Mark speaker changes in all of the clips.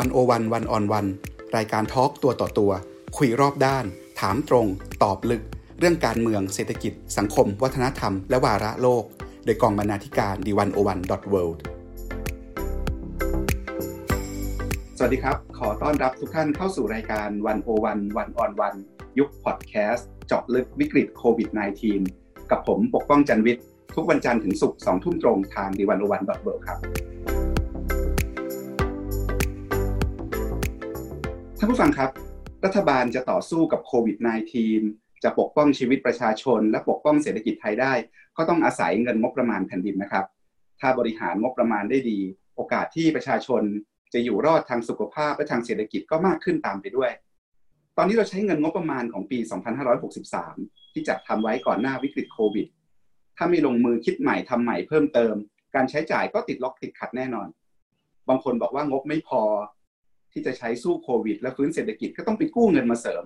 Speaker 1: One-O-One One-on-One รายการ talk ตัวต่อตัว คุยรอบด้าน ถามตรง ตอบลึก เรื่องการเมืองเศรษฐกิจ สังคม วัฒนธรรม และวาระโลก โดยกองบรรณาธิการ The One-O-One dot world สวัสดีครับ ขอต้อนรับทุกท่านเข้าสู่รายการ One-O-One One-on-One ยุคพอดแคสต์เจาะลึกวิกฤตโควิด -19 กับผมปกป้องจันวิทย์ ทุกวันจันทร์ถึงศุกร์สองทุ่มตรงทาง The One-O-One dot world ครับานผู้ฟังครับ รัฐบาลจะต่อสู้กับโควิด -19 จะปกป้องชีวิตประชาชน และปกป้องเศรษฐกิจไทยได้ ก็ต้องอาศัยเงินงบประมาณแผ่นดินนะครับ ถ้าบริหารงบประมาณได้ดี โอกาสที่ประชาชนจะอยู่รอดทางสุขภาพและทางเศรษฐกิจก็มากขึ้นตามไปด้วย ตอนนี้เราใช้เงินงบประมาณของปี 2563 ที่จัดทำไว้ก่อนหน้าวิกฤตโควิด ถ้าไม่ลงมือคิดใหม่ทำใหม่เพิ่มเติม การใช้จ่ายก็ติดล็อกติดขัดแน่นอน บางคนบอกว่างบไม่พอ ที่จะใช้สู้โควิด และฟื้นเศรษฐกิจก็ต้องไปกู้เงินมาเสริม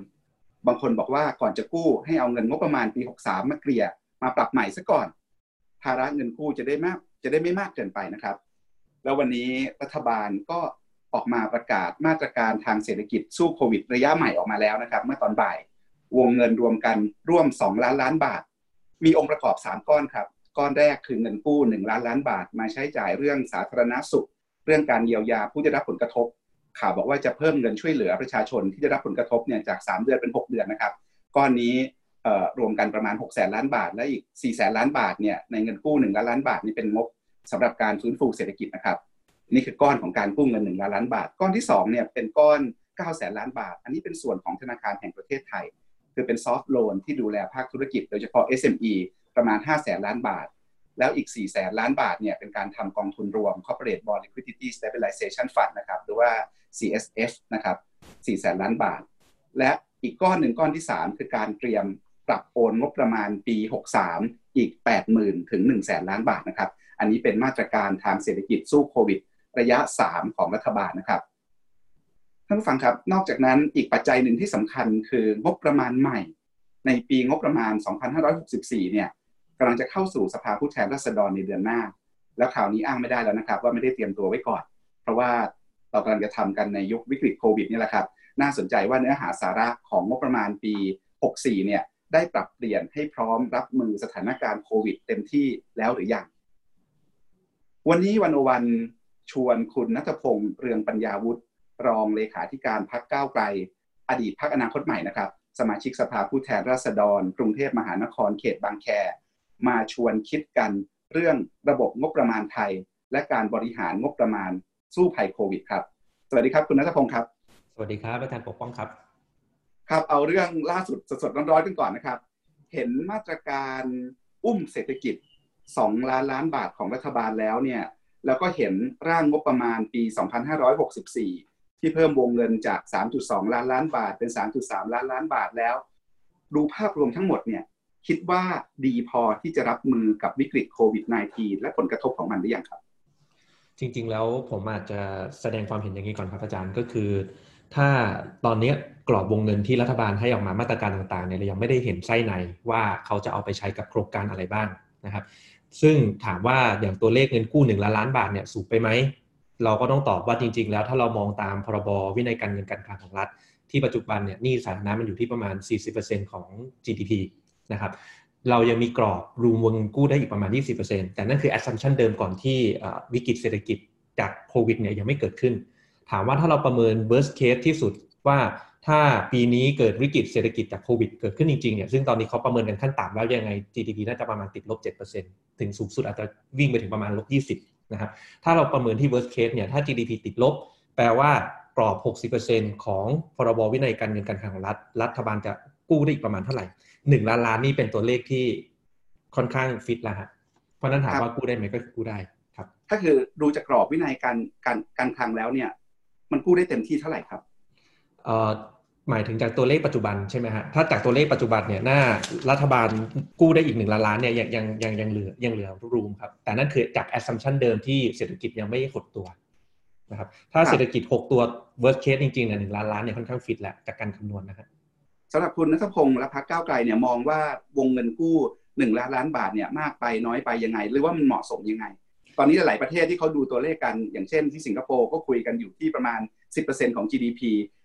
Speaker 1: บางคนบอกว่าก่อนจะกู้ให้เอาเงินงบประมาณปี 63 มาเกลี่ยมาปรับใหม่ซะก่อน ภาระเงินกู้จะได้มากจะได้ไม่มากเกินไปนะครับ แล้ววันนี้รัฐบาลก็ออกมาประกาศมาตรการทางเศรษฐกิจสู้โควิด ระยะใหม่ออกมาแล้วนะครับ เมื่อตอนบ่ายวงเงินรวมกันร่วม 2 ล้านล้านบาท มีองค์ประกอบ 3 ก้อนครับ ก้อนแรกคือเงินกู้ 1 ล้านล้านบาท มาใช้จ่ายเรื่องสาธารณสุข เรื่องการเยียวยาผู้ได้รับผลกระทบ ข่าวบอกว่าจะเพิ่มเงินช่วยเหลือประชาชนที่ได้รับผลกระทบเนี่ยจาก 3 เดือนเป็น 6 เดือนนะครับก้อนนี้รวมกันประมาณ6แสนล้านบาท และอีก 4 แสนล้านบาทเนี่ยในเงินกู้1ล้านล้านบาทนี่เป็นงบสำหรับการฟื้นฟูเศรษฐกิจนะครับ นี่คือก้อนของการกู้เงิน1ล้านล้านบาท ก้อนที่2เนี่ยเป็นก้อน9แสนล้านบาท อันนี้เป็นส่วนของธนาคารแห่งประเทศไทย คือเป็นซอฟท์โลนที่ดูแลภาคธุรกิจ โดยเฉพาะ SME ประมาณ5แสนล้านบาท แล้วอีก 4 แสนล้านบาทเนี่ยเป็นการทำกองทุนรวม Corporate Bond Liquidity Stabilization Fund นะครับหรือว่า CSF นะครับ4แสนล้านบาท และอีกก้อนหนึ่งก้อนที่ 3 คือการเตรียมปรับโอนงบประมาณปี 63 อีก 80,000 ถึง1แสนล้านบาทนะครับ อันนี้เป็นมาตรการทางเศรษฐกิจสู้โควิด ระยะ 3 ของรัฐบาลนะครับท่านผู้ฟังครับ นอกจากนั้นอีกปัจจัยหนึ่งที่สำคัญคืองบประมาณใหม่ ในปีงบประมาณ 2564 เนี่ย กำลังจะเข้าสู่สภาผู้แทนราษฎรในเดือนหน้า แล้วข่าวนี้อ้างไม่ได้แล้วนะครับ ว่าไม่ได้เตรียมตัวไว้ก่อน เพราะว่าเรากำลังจะทำกันในยุควิกฤตโควิดนี่แหละครับ น่าสนใจว่าเนื้อหาสาระของงบประมาณปี 64 เนี่ยได้ปรับเปลี่ยนให้พร้อมรับมือสถานการณ์โควิดเต็มที่แล้วหรือยัง วันนี้วันวันชวนคุณนัทพงศ์เรืองปัญญาวุฒิรองเลขาธิการพักก้าวไกล อดีตพักอนาคตใหม่นะครับ สมาชิกสภาผู้แทนราษฎร กรุงเทพมหานครเขตบางแค มาชวนคิดกันเรื่องระบบงบประมาณไทย และการบริหารงบประมาณสู้ภัยโควิดครับ สวัสดีครับคุณนัทพงศ์ครับ
Speaker 2: สวัสดีครับอาจารย์ปกป้องครับ
Speaker 1: ครับเอาเรื่องล่าสุดสดๆร้อนๆกันก่อนนะครับ เห็นมาตรการอุ้มเศรษฐกิจ 2 ล้านล้านบาทของรัฐบาลแล้วเนี่ยแล้วก็เห็นร่างงบประมาณปี 2564 ที่เพิ่มวงเงินจาก 3.2 ล้านล้านบาทเป็น 3.3 ล้านล้านบาทแล้ว ดูภาพรวมทั้งหมดเนี่ย คิดว่าดีพอที่จะรับมือกับวิกฤตโควิด -19 และผลกระทบของมันหรือยังครับ
Speaker 2: จริง ๆ แล้วผมอาจจะแสดงความเห็นอย่างนี้ก่อนครับอาจารย์ก็คือ ถ้าตอนนี้กรอบวงเงินที่รัฐบาลให้ออกมามาตรการต่างๆเนี่ยเรายังไม่ได้เห็นไส้ในว่าเขาจะเอาไปใช้กับโครงการอะไรบ้างนะครับ ซึ่งถามว่าอย่างตัวเลขเงินกู้หนึ่งล้านล้านบาทเนี่ยสูงไปไหมเราก็ต้องตอบว่าจริง ๆ แล้วถ้าเรามองตามพรบวินัยการเงินการคลังของรัฐ ที่ปัจจุบันเนี่ยนี่สาธารณะมันอยู่ที่ประมาณ 40%ของ GDP นะครับเรายังมีกรอบรูมวงกู้ได้อีกประมาณ 20%แต่นั่นคือ assumption เดิมก่อนที่วิกฤตเศรษฐกิจจากโควิดเนี่ยยังไม่เกิดขึ้น ถามว่าถ้าเราประเมิน worst case ที่สุดว่าถ้าปีนี้เกิดวิกฤตเศรษฐกิจจากโควิดเกิดขึ้นจริงๆเนี่ยซึ่งตอนนี้เขาประเมินกันขั้นต่ำแล้วยังไง GDP น่าจะประมาณติดลบ 7%ถึงสูงสุดอาจจะวิ่งไปถึงประมาณลบ 20 นะครับ ถ้าเราประเมินที่ worst case เนี่ยถ้า GDP ติดลบ แปลว่ากรอบ 60%ของพรบวินัยการเงินการคลังของรัฐ รัฐบาลจะกู้ได้อีกประมาณเท่าไหร่ หนึ่งล้านล้านนี่เป็นตัวเลขที่ค่อนข้างฟิตแล้วฮะเพราะนั้นถามว่ากู้ได้ไหมก็กู้ได้ครับ
Speaker 1: ถ้าคือดูจากกรอบวินัยการการการคลังแล้วเนี่ย มันกู้ได้เต็มที่เท่าไหร่ครับ
Speaker 2: เอ่อหมายถึงจากตัวเลขปัจจุบันใช่ไหมฮะถ้าจากตัวเลขปัจจุบันเนี่ยหน้ารัฐบาลกู้ได้อีกหนึ่งล้านล้านเนี่ยยังยังยังยังเหลือยังเหลือ room ครับแต่นั่นคือจาก assumption เดิมที่เศรษฐกิจยังไม่หดตัวนะครับถ้าเศรษฐกิจหดตัว worst case จริงๆเนี่ยหนึ่งล้านล้านเนี่ยค่อนข้างฟิตแล้วจากการคำนวณนะครับ
Speaker 1: สำหรับคุณณัฐพงษ์และพรรคก้าวไกลเนี่ยมองว่าวงเงินกู้หนึ่งล้านล้านบาทเนี่ยมากไปน้อยไปยังไง หรือว่ามันเหมาะสมยังไง ตอนนี้หลายประเทศที่เขาดูตัวเลขกัน อย่างเช่นที่สิงคโปร์ก็คุยกันอยู่ที่ประมาณ 10%ของ GDP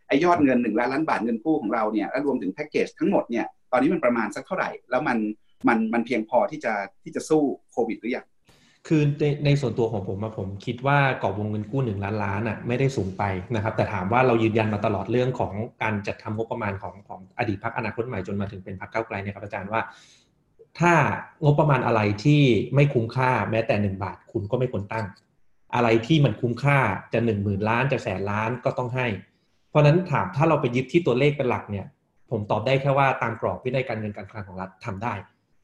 Speaker 1: ไอยอดเงินหนึ่งล้านล้านบาทเงินกู้ของเราเนี่ยแล้วรวมถึงแพ็กเกจทั้งหมดเนี่ยตอนนี้มันประมาณสักเท่าไหร่ แล้วมันมันมันเพียงพอที่จะที่จะสู้โควิดหรือยัง
Speaker 2: คือในในส่วนตัวของผมผมคิดว่ากรอบวงเงินกู้หนึ่งล้านล้านอะไม่ได้สูงไปนะครับ แต่ถามว่าเรายืนยันมาตลอดเรื่องของการจัดทำงบประมาณของของอดีตพักอนาคตใหม่จนมาถึงเป็นพักเก้าไกลเนี่ยครับอาจารย์ว่า ถ้างบประมาณอะไรที่ไม่คุ้มค่าแม้แต่หนึ่งบาทคุณก็ไม่ควรตั้ง อะไรที่มันคุ้มค่าจะหนึ่งหมื่นล้านจะแสนล้านก็ต้องให้ เพราะนั้นถามถ้าเราไปยึดที่ตัวเลขเป็นหลักเนี่ย ผมตอบได้แค่ว่าตามกรอบวินัยการเงินการคลังของรัฐทำได้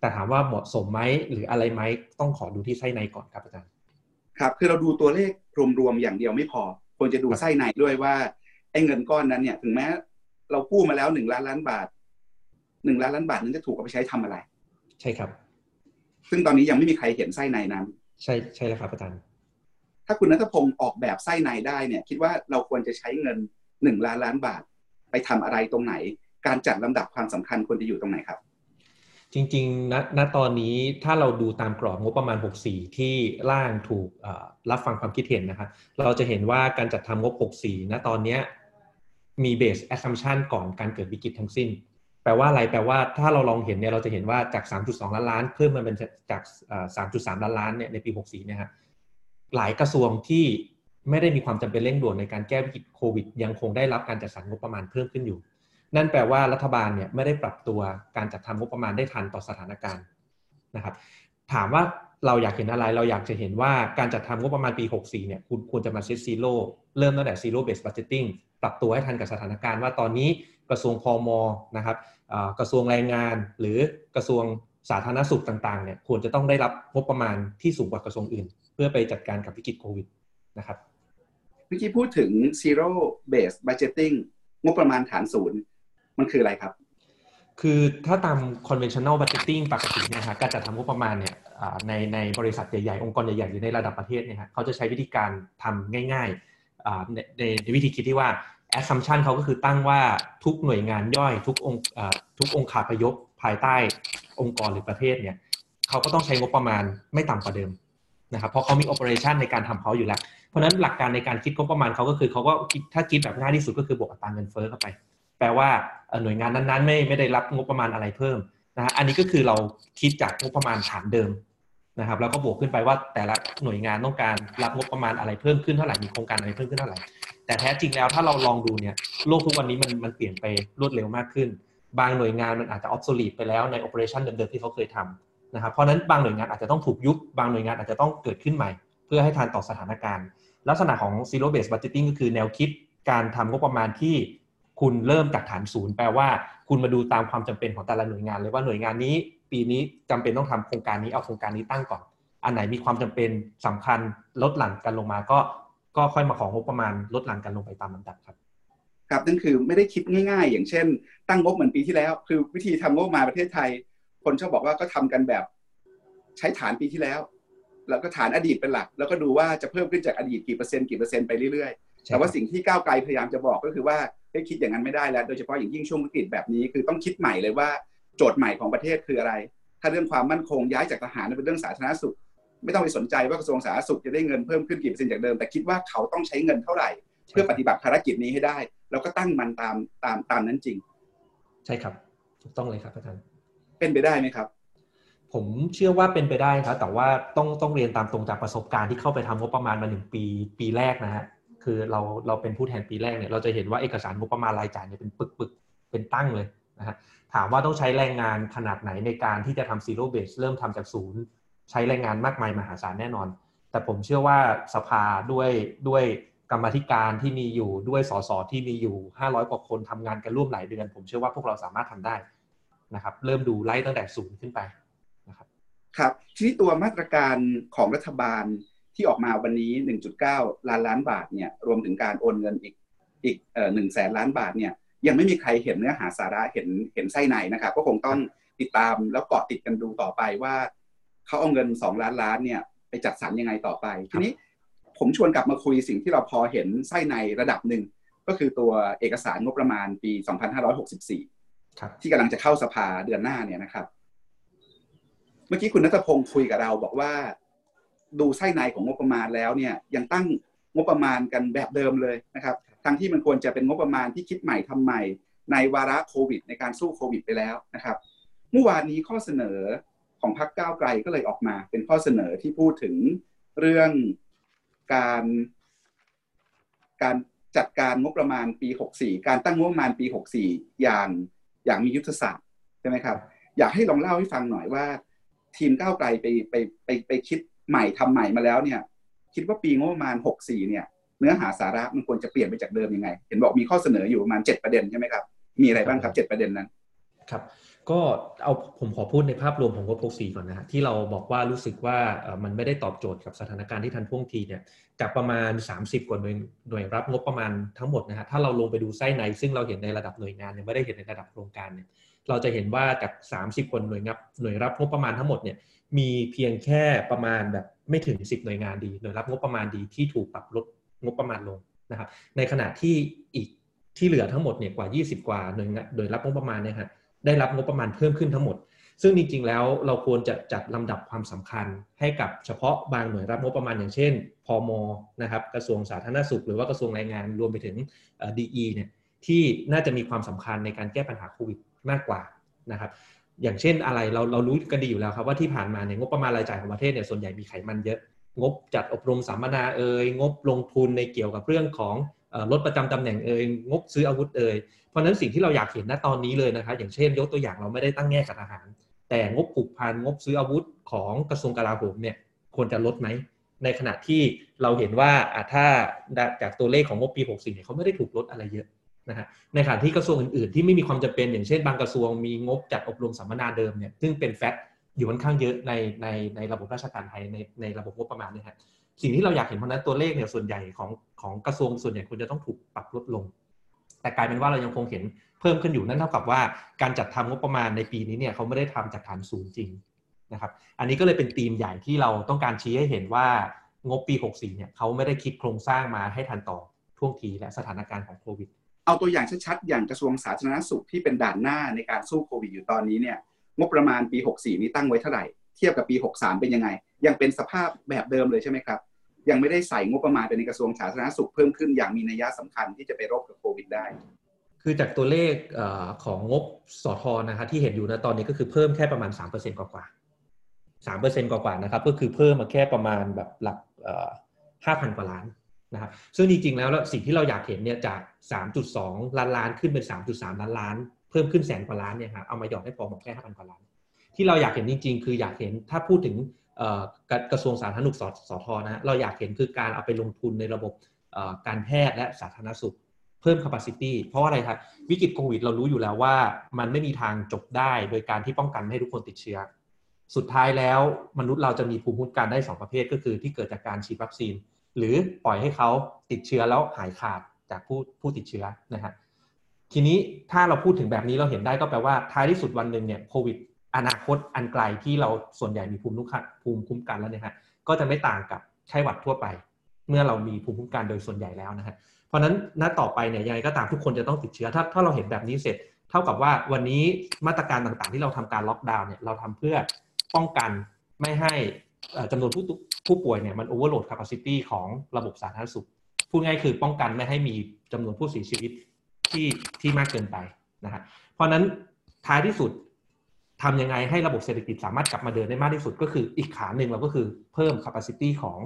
Speaker 2: แต่ถามว่าเหมาะสมไหมหรืออะไรไหมต้องขอดูที่ไส้ในก่อนครับอาจารย์
Speaker 1: ครับคือเราดูตัวเลขรวมๆอย่างเดียวไม่พอควรจะดูไส้ในด้วยว่าไอ้เงินก้อนนั้นเนี่ยถึงแม้เรากู้มาแล้วหนึ่งล้านล้านบาทหนึ่งล้านล้านบาทนั้นจะถูกเอาไปใช้ทำอะไร
Speaker 2: ใช่ครับ
Speaker 1: ซึ่งตอนนี้ยังไม่มีใครเห็นไส้ในนั้น
Speaker 2: ใช่ใช่แล้วครับอาจารย์
Speaker 1: ถ้าคุณนัทพงศ์ออกแบบไส้ในได้เนี่ย คิดว่าเราควรจะใช้เงินหนึ่งล้านล้านบาท ไปทำอะไรตรงไหน การจัดลำดับความสำคัญควรจะอยู่ตรงไหนครับ
Speaker 2: จริงๆณณตอนนี้ถ้าเราดูตามกรอบงบประมาณ 64 ที่ร่างถูกรับฟังความคิดเห็นนะครับเราจะเห็นว่าการจัดทำงบ 64 ณตอนนี้มี base assumption ก่อนการเกิดวิกฤตทั้งสิ้น แปลว่าอะไรแปลว่าถ้าเราลองเห็นเนี่ยเราจะเห็นว่าจาก 3.2 ล้านล้านเพิ่มมาเป็นจาก 3.3 ล้านล้านเนี่ยในปี 64 เนี่ยฮะหลายกระทรวงที่ไม่ได้มีความจำเป็นเร่งด่วนในการแก้วิกฤตโควิด ยังคงได้รับการจัดสรรงบประมาณเพิ่มขึ้นอยู่ นั่นแปลว่ารัฐบาลเนี่ยไม่ได้ปรับตัวการจัดทำงบประมาณได้ทันต่อสถานการณ์นะครับ ถามว่าเราอยากเห็นอะไร เราอยากจะเห็นว่าการจัดทำงบประมาณปี 64 เนี่ยคุณควรจะมา set zero เริ่มตั้งแต่ zero base budgeting ปรับตัวให้ทันกับสถานการณ์ว่าตอนนี้กระทรวงพมนะครับกระทรวงแรงงาน หรือกระทรวงสาธารณสุขต่างๆเนี่ยควรจะต้องได้รับงบประมาณที่สูงกว่ากระทรวงอื่น เพื่อไปจัดการกับวิกฤตโควิดนะครับ
Speaker 1: เมื่อกี้พูดถึง zero base budgeting งบประมาณฐานศูนย์ มันคืออะไรครับ
Speaker 2: คือถ้าตาม conventional budgeting ปกติเนี่ยฮะการจัดทำงบประมาณเนี่ยในในบริษัทใหญ่ๆ องค์กรใหญ่ๆหรือในระดับประเทศเนี่ยฮะเขาจะใช้วิธีการทำง่ายๆในในวิธีคิดที่ว่า assumption เขาก็คือตั้งว่าทุกหน่วยงานย่อย ทุกองค์ทุกองค์ขาพยพภายใต้องค์กรหรือประเทศเนี่ยเขาก็ต้องใช้งบประมาณไม่ต่ำกว่าเดิมนะครับเพราะเขามี operation ในการทำเขาอยู่แล้ว เพราะนั้นหลักการในการคิดงบประมาณเขาก็คือเขาก็ถ้าคิดแบบง่ายที่สุดก็คือบวกอัตราเงินเฟ้อเข้าไป แปลว่าหน่วยงานนั้นๆ ไม่ไม่ได้รับงบประมาณอะไรเพิ่มนะฮะอันนี้ก็คือเราคิดจากงบประมาณฐานเดิมนะครับแล้วก็บวกขึ้นไปว่าแต่ละหน่วยงานต้องการรับงบประมาณอะไรเพิ่มขึ้นเท่าไหร่มีโครงการอะไรเพิ่มขึ้นเท่าไหร่แต่แท้จริงแล้วถ้าเราลองดูเนี่ยโลกทุกวันนี้มันมันเปลี่ยนไปรวดเร็วมากขึ้น บางหน่วยงานมันอาจจะ obsolete ไปแล้วใน operation เดิมๆที่เขาเคยทำนะครับเพราะนั้นบางหน่วยงานอาจจะต้องถูกยุบบางหน่วยงานอาจจะต้องเกิดขึ้นใหม่ เพื่อให้ทันต่อสถานการณ์ ลักษณะของ zero base budgeting ก็คือแนวคิดการทำงบประมาณที่ คุณเริ่มจากฐานศูนย์แปลว่าคุณมาดูตามความจำเป็นของแต่ละหน่วยงานเลยว่าหน่วยงานนี้ ปีนี้จำเป็นต้องทำโครงการนี้เอาโครงการนี้ตั้งก่อน อันไหนมีความจำเป็นสำคัญลดหลั่นกันลงมาก็ก็ค่อยมาของงบประมาณลดหลั่นกันลงไปตามลำดับครับ
Speaker 1: ครับนั่นคือไม่ได้คิดง่าย ๆ อย่างเช่น ตั้งงบเหมือนปีที่แล้ว คือวิธีทำงบมาประเทศไทย คนชอบบอกว่าก็ทำกันแบบ ใช้ฐานปีที่แล้ว แล้วก็ฐานอดีตเป็นหลัก แล้วก็ดูว่าจะเพิ่มขึ้นจากอดีตกี่เปอร์เซ็นต์กี่เปอร์เซ็นต์ไปเรื่อยๆแต่ว่าสิ่งที่ก้าวไกลพยายามจะบอกก็คือว่า คิดอย่างนั้นไม่ได้แล้ว โดยเฉพาะอย่างยิ่งช่วงวิกฤตแบบนี้คือต้องคิดใหม่เลยว่าโจทย์ใหม่ของประเทศคืออะไร ถ้าเรื่องความมั่นคงย้ายจากทหารเป็นเรื่องสาธารณสุข ไม่ต้องไปสนใจว่ากระทรวงสาธารณสุขจะได้เงินเพิ่มขึ้นกี่เปอร์เซ็นต์จากเดิม แต่คิดว่าเขาต้องใช้เงินเท่าไหร่ เพื่อปฏิบัติภารกิจนี้ให้ได้ แล้วก็ตั้งมันตามตามตามนั้นจริง
Speaker 2: ใช่ครับ ถูกต้องเลยครับอาจารย์
Speaker 1: เป็นไปได้ไหมครับ
Speaker 2: ผมเชื่อว่าเป็นไปได้ครับ แต่ว่าต้องต้องเรียนตามตรงจากประสบการณ์ที่เข้าไปทำงบประมาณมาหนึ่งปี ปีแรกนะฮะ คือเราเราเป็นผู้แทนปีแรกเนี่ยเราจะเห็นว่าเอกสารงบประมาณรายจ่ายเนี่ยเป็นปึกปึกเป็นตั้งเลยนะฮะถามว่าต้องใช้แรงงานขนาดไหนในการที่จะทำซีโร่เบสเริ่มทำจากศูนย์ใช้แรงงานมากมายมหาศาลแน่นอน แต่ผมเชื่อว่าสภาด้วยด้วยกรรมธิการที่มีอยู่ด้วยสสที่มีอยู่ 500 กว่าคนทำงานกันร่วมหลายเดือน ผมเชื่อว่าพวกเราสามารถทำได้นะครับ เริ่มดูไล่ตั้งแต่ศูนย์ขึ้นไปนะครับ
Speaker 1: ครับ ทีนี้ตัวมาตรการของรัฐบาล ที่ออกมาวันนี้ 1.9 ล้านล้านบาทเนี่ยรวมถึงการโอนเงินอีกอีกหนึ่งแสนล้านบาทเนี่ยยังไม่มีใครเห็นเนื้อหาสาระเห็นเห็นไส้ในนะครับก็คงต้องติดตามแล้วเกาะติดกันดูต่อไปว่าเขาเอาเงิน 2 ล้านล้านเนี่ยไปจัดสรรยังไงต่อไป ทีนี้ผมชวนกลับมาคุยสิ่งที่เราพอเห็นไส้ในระดับหนึ่งก็คือตัวเอกสารงบประมาณปี 2564 ที่กำลังจะเข้าสภาเดือนหน้าเนี่ยนะครับ เมื่อกี้คุณนัทพงศ์คุยกับเราบอกว่า ดูไส้ในของงบประมาณแล้วเนี่ยยังตั้งงบประมาณกันแบบเดิมเลยนะครับทั้งที่มันควรจะเป็นงบประมาณที่คิดใหม่ทำใหม่ ในวาระโควิด ในการสู้โควิด ไปแล้วนะครับเมื่อวานนี้ข้อเสนอของพรรคก้าวไกลก็เลยออกมา เป็นข้อเสนอที่พูดถึงเรื่องการการจัดการงบประมาณปี 64 การตั้งงบประมาณปี 64 อย่างอย่างมียุทธศาสตร์ใช่ไหมครับ อยากให้ลองเล่าให้ฟังหน่อยว่า ทีมก้าวไกลไปไปไปไปคิด ใหม่ทำใหม่มาแล้วเนี่ย คิดว่าปีงบประมาณ64เนี่ย เนื้อหาสาระมันควรจะเปลี่ยนไปจากเดิมยังไง เห็นบอกมีข้อเสนออยู่ประมาณ7ประเด็นใช่ไหมครับ มีอะไรบ้างครับ7ประเด็นนั้น
Speaker 2: ครับก็เอาผมขอพูดในภาพรวมของงบ64ก่อนนะฮะที่เราบอกว่ารู้สึกว่ามันไม่ได้ตอบโจทย์กับสถานการณ์ที่ทันท่วงทีเนี่ยจากประมาณ 30 กว่าหน่วยหน่วยรับงบประมาณทั้งหมดนะฮะถ้าเราลงไปดูไส้ใน ซึ่งเราเห็นในระดับหน่วยงานเนี่ยไม่ได้เห็นในระดับโครงการเนี่ยเราจะเห็นว่าจาก 30 คนหน่วยงับหน่วยรับงบประมาณทั้งหมดเนี่ย มีเพียงแค่ประมาณแบบไม่ถึง 10 หน่วยงานดีหน่วยรับงบประมาณดีที่ถูกปรับลดงบประมาณลงนะครับ ในขณะที่อีกที่เหลือทั้งหมดเนี่ยกว่า 20 กว่าหน่วยหน่วยรับงบประมาณเนี่ยฮะได้รับงบประมาณเพิ่มขึ้นทั้งหมด ซึ่งจริงๆแล้วเราควรจะจัดลำดับความสำคัญ ให้กับเฉพาะบางหน่วยรับงบประมาณอย่างเช่นพมนะครับกระทรวงสาธารณสุข หรือว่ากระทรวงแรงงานรวมไปถึงดีเนี่ยที่น่าจะมีความสำคัญในการแก้ปัญหาโควิดมากกว่านะครับ อย่างเช่นอะไรเราเรารู้กันดีอยู่แล้วครับว่าที่ผ่านมาเนี่ยงบประมาณรายจ่ายของประเทศเนี่ยส่วนใหญ่มีไขมันเยอะ งบจัดอบรมสัมมนาเอ่ยงบลงทุนในเกี่ยวกับเรื่องของรถประจำตำแหน่งเอ่ยงบซื้ออาวุธเอ่ยเพราะนั้นสิ่งที่เราอยากเห็นณตอนนี้เลยนะครับอย่างเช่น ยกตัวอย่างเราไม่ได้ตั้งแง่กับทหาร แต่งบผูกพันงบซื้ออาวุธของกระทรวงกลาโหมเนี่ยควรจะลดไหมในขณะที่เราเห็นว่าถ้าจากตัวเลขของงบปี 64เนี่ยเขาไม่ได้ถูกลดอะไรเยอะ นะฮะในขณะที่กระทรวงอื่นๆ ที่ไม่มีความจำเป็นอย่างเช่นบางกระทรวงมีงบจัดอบรมสัมมนาเดิมเนี่ยซึ่งเป็นแฟกอยู่ค่อนข้างเยอะในในในระบบราชการไทยในในระบบงบประมาณเนี่ยฮะสิ่งที่เราอยากเห็นเพราะนั้นตัวเลขเนี่ยส่วนใหญ่ของของกระทรวงส่วนใหญ่ควรจะต้องถูกปรับลดลง แต่กลายเป็นว่าเรายังคงเห็นเพิ่มขึ้นอยู่นั่นเท่ากับว่าการจัดทำงบประมาณในปีนี้เนี่ยเขาไม่ได้ทำจากฐานสูงจริงนะครับอันนี้ก็เลยเป็นธีมใหญ่ที่เราต้องการชี้ให้เห็นว่างบปี 64เนี่ยเขาไม่ได้คิดโครงสร้างมาให้ทันต่อท่วงทีและสถานการณ์ของโควิด
Speaker 1: เอาตัวอย่างชัดๆอย่างกระทรวงสาธารณสุขที่เป็นด่านหน้าในการสู้โควิดอยู่ตอนนี้เนี่ยงบประมาณปี 64 นี้ตั้งไว้เท่าไหร่ เทียบกับปี 63 เป็นยังไง ยังเป็นสภาพแบบเดิมเลยใช่ไหมครับ ยังไม่ได้ใส่งบประมาณไปในกระทรวงสาธารณสุขเพิ่มขึ้นอย่างมีนัยสำคัญที่จะไปรบกับโควิดได้
Speaker 2: คือจากตัวเลขของงบสอทอนะครับที่เห็นอยู่นะตอนนี้ก็คือเพิ่มแค่ประมาณ 3%กว่าๆ3%กว่าๆนะครับก็คือเพิ่มมาแค่ประมาณแบบหลัก5,000กว่าล้าน นะครับซึ่งจริงๆแล้วสิ่งที่เราอยากเห็นเนี่ยจาก 3.2 ล้านล้านขึ้นเป็น 3.3 ล้านล้าน เพิ่มขึ้นแสนกว่าล้านเนี่ยครับเอามาหยอดให้พอบอกแค่5,000กว่าล้าน ที่เราอยากเห็นจริง ๆ คืออยากเห็นถ้าพูดถึงกระทรวงสาธารณสุขสทนะเราอยากเห็นคือการเอาไปลงทุนในระบบการแพทย์และสาธารณสุขเพิ่ม capacity เพราะอะไรครับ วิกฤตโควิดเรารู้อยู่แล้วว่า มันไม่มีทางจบได้โดยการที่ป้องกันให้ทุกคนติดเชื้อ สุดท้ายแล้วมนุษย์เราจะมีภูมิคุ้มกันได้ 2 ประเภทก็คือที่เกิดจากการฉีดวัคซีน หรือปล่อยให้เขาติดเชื้อแล้วหายขาดจากผู้ผู้ติดเชื้อนะฮะทีนี้ถ้าเราพูดถึงแบบนี้เราเห็นได้ก็แปลว่าท้ายที่สุดวันหนึ่งเนี่ยโควิดอนาคตอันไกลที่เราส่วนใหญ่มีภูมิภูมิคุ้มกันแล้วเนี่ยฮะก็จะไม่ต่างกับไข้หวัดทั่วไป เมื่อเรามีภูมิคุ้มกันโดยส่วนใหญ่แล้วนะฮะเพราะนั้นณต่อไปเนี่ยยังไงก็ตามทุกคนจะต้องติดเชื้อ ถ้าถ้าเราเห็นแบบนี้เสร็จ เท่ากับว่าวันนี้มาตรการต่างๆ ที่เราทำการล็อกดาวน์เนี่ยเราทำเพื่อป้องกันไม่ให้จำนวนผู้ ผู้ป่วยเนี่ยมัน overload capacity ของระบบสาธารณสุข พูดง่ายคือป้องกันไม่ให้มีจำนวนผู้เสียชีวิตที่ที่มากเกินไปนะฮะเพราะนั้นท้ายที่สุดทำยังไงให้ระบบเศรษฐกิจสามารถกลับมาเดินได้มากที่สุดก็คืออีกขาหนึ่งเราก็คือเพิ่ม capacity ของ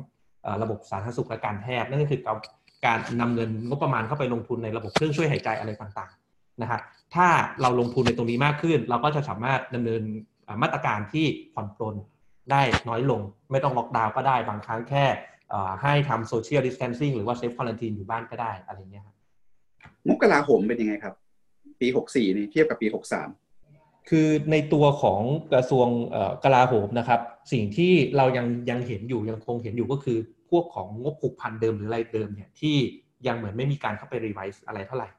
Speaker 2: ระบบสาธารณสุขและการแพทย์นั่นก็คือการการนำเงินงบประมาณเข้าไปลงทุนในระบบเครื่องช่วยหายใจอะไรต่างๆนะฮะถ้าเราลงทุนในตรงนี้มากขึ้น เราก็จะสามารถดำเนินมาตรการที่ผ่อนปลน ได้น้อยลง ไม่ต้องล็อกดาวน์ก็ได้บางครั้งแค่ให้ทำ social dis tancing หรือว่า self quarantine อยู่บ้านก็ได้อะไรเงี้ยครับ
Speaker 1: งบกลาโหมเป็นยังไงครับ ปีหกสี่นี่เทียบกับปีหกสาม
Speaker 2: คือในตัวของกระทรวงกลาโหมนะครับ สิ่งที่เรายังยังเห็นอยู่ยังคงเห็นอยู่ก็คือ พวกของงบผูกพันเดิมหรืออะไรเดิมเนี่ยที่ยังเหมือนไม่มีการเข้าไปรีไวซ์อะไรเท่าไหร่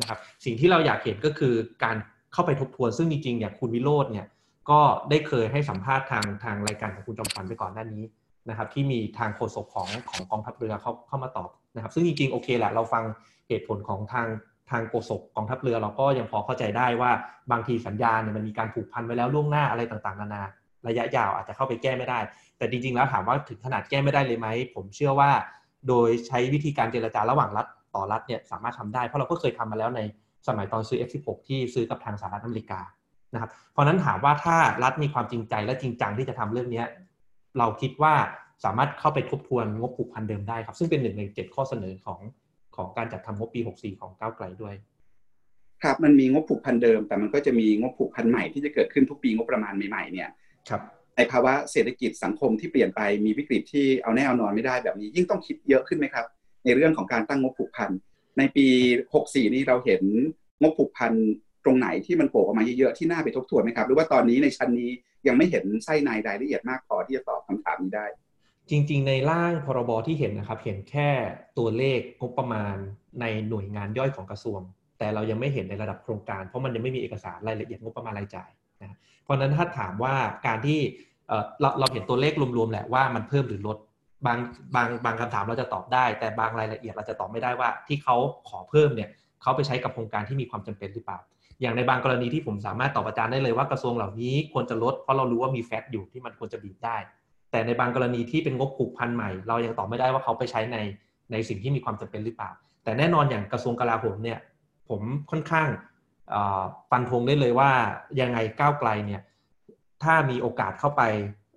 Speaker 2: นะครับ สิ่งที่เราอยากเห็นก็คือการเข้าไปทบทวนซึ่งจริงๆอย่างคุณวิโรจน์เนี่ย ก็ได้เคยให้สัมภาษณ์ทางทางรายการของคุณจอมขวัญไปก่อนหน้านี้นะครับ ที่มีทางโฆษกของของกองทัพเรือเขาเข้ามาตอบนะครับ ซึ่งจริงๆโอเคแหละเราฟังเหตุผลของทางทางโฆษกกองทัพเรือเราก็ยังพอเข้าใจได้ว่าบางทีสัญญาเนี่ยมันมีการผูกพันไว้แล้วล่วงหน้าอะไรต่างๆนานาระยะยาวอาจจะเข้าไปแก้ไม่ได้ แต่จริงๆแล้วถามว่าถึงขนาดแก้ไม่ได้เลยไหมผมเชื่อว่า โดยใช้วิธีการเจรจาระหว่างรัฐต่อรัฐเนี่ยสามารถทำได้เพราะเราก็เคยทำมาแล้วในสมัยตอนซื้อ F16 ที่ซื้อกับทางสหรัฐอเมริกา นะครับเพราะนั้นถามว่าถ้ารัฐมีความจริงใจและจริงจังที่จะทำเรื่องนี้เราคิดว่าสามารถเข้าไปทบทวนงบผูกพันเดิมได้ครับ ซึ่งเป็นหนึ่งในเจ็ดข้อเสนอของของการจัดทำงบปี 64 ของก้าวไกลด้วย
Speaker 1: ครับมันมีงบผูกพันเดิม แต่มันก็จะมีงบผูกพันใหม่ที่จะเกิดขึ้นทุกปีงบประมาณใหม่ๆเนี่ย
Speaker 2: ครับ
Speaker 1: ในภาวะเศรษฐกิจสังคมที่เปลี่ยนไปมีวิกฤตที่เอาแน่เอานอนไม่ได้แบบนี้ ยิ่งต้องคิดเยอะขึ้นไหมครับ ในเรื่องของการตั้งงบผูกพันในปี 64 นี้เราเห็นงบผูกพัน ตรงไหนที่มันโผล่ออกมาเยอะๆที่น่าไปทบทวนไหมครับ หรือว่าตอนนี้ในชั้นนี้ยังไม่เห็นไส้ในรายละเอียดมากพอที่จะตอบคำถามนี้ได้
Speaker 2: จริง ๆ ในร่างพรบที่เห็นนะครับ เห็นแค่ตัวเลขงบประมาณในหน่วยงานย่อยของกระทรวง แต่เรายังไม่เห็นในระดับโครงการ เพราะมันยังไม่มีเอกสารรายละเอียดงบประมาณรายจ่ายนะเพราะนั้นถ้าถามว่าการที่เราเราเห็นตัวเลขรวมๆแหละว่ามันเพิ่มหรือลดบางบางบางคำถามเราจะตอบได้ แต่บางรายละเอียดเราจะตอบไม่ได้ว่าที่เขาขอเพิ่มเนี่ยเขาไปใช้กับโครงการที่มีความจำเป็นหรือเปล่า อย่างในบางกรณีที่ผมสามารถตอบอาจารย์ได้เลยว่ากระทรวงเหล่านี้ควรจะลดเพราะเรารู้ว่ามีแฟกต์อยู่ที่มันควรจะบีบได้ แต่ในบางกรณีที่เป็นงบผูกพันใหม่ เรายังตอบไม่ได้ว่าเขาไปใช้ในในสิ่งที่มีความจำเป็นหรือเปล่า แต่แน่นอนอย่างกระทรวงกลาโหมเนี่ยผมค่อนข้างฟันธงได้เลยว่ายังไงก้าวไกลเนี่ยถ้ามีโอกาสเข้าไป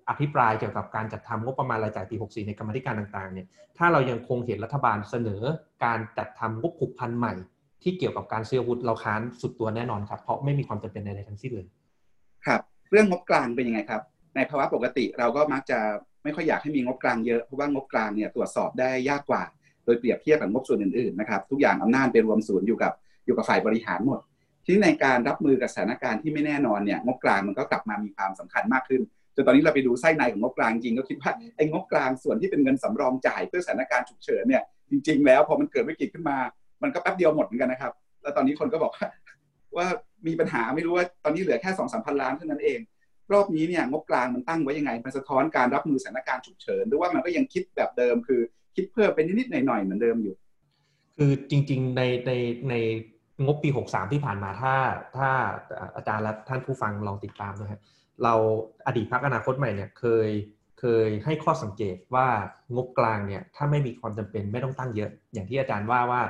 Speaker 2: อภิปรายเกี่ยวกับการจัดทำงบประมาณรายจ่ายปี 64 ในกรรมธิการต่างๆเนี่ยถ้าเรายังคงเห็นรัฐบาลเสนอการจัดทำงบผูกพันใหม่ ที่เกี่ยวกับการซื้ออาวุธเราค้านสุดตัวแน่นอนครับ เพราะไม่มีความจำเป็นใดๆทั้งสิ้นเลย
Speaker 1: ครับ เรื่องงบกลางเป็นยังไงครับ ในภาวะปกติเราก็มักจะไม่ค่อยอยากให้มีงบกลางเยอะเพราะว่างบกลางเนี่ยตรวจสอบได้ยากกว่า โดยเปรียบเทียบกับงบส่วนอื่นๆนะครับทุกอย่างอำนาจไปรวมศูนย์อยู่กับอยู่กับฝ่ายบริหารหมดที่ในการรับมือกับสถานการณ์ที่ไม่แน่นอนเนี่ยงบกลางมันก็กลับมามีความสำคัญมากขึ้นจนตอนนี้เราไปดูไส้ในของงบกลางจริงก็คิดว่าไอ้งบกลางส่วนที่เป็นเงินสำรองจ่ายเพื่อสถานการณ์ฉุกเฉินเนี่ยจริง ๆ แล้วพอมันเกิดวิกฤตขึ้นมา มันก็แป๊บเดียวหมดเหมือนกันนะครับ แล้วตอนนี้คนก็บอกว่าว่ามีปัญหาไม่รู้ว่าตอนนี้เหลือแค่สองสามพันล้านเท่านั้นเอง รอบนี้เนี่ยงบกลางมันตั้งไว้ยังไง มันสะท้อนการรับมือสถานการณ์ฉุกเฉิน หรือว่ามันก็ยังคิดแบบเดิมคือคิดเพิ่มเป็นนิดๆหน่อยๆเหมือนเดิมอยู่
Speaker 2: คือจริงๆในในในงบปี 63 ที่ผ่านมาถ้าถ้าอาจารย์และท่านผู้ฟังลองติดตามนะฮะเราอดีตพักอนาคตใหม่เนี่ยเคยเคยให้ข้อสังเกตว่างบกลางเนี่ยถ้าไม่มีความจำเป็นไม่ต้องตั้งเยอะ อย่างที่อาจารย์ว่าว่า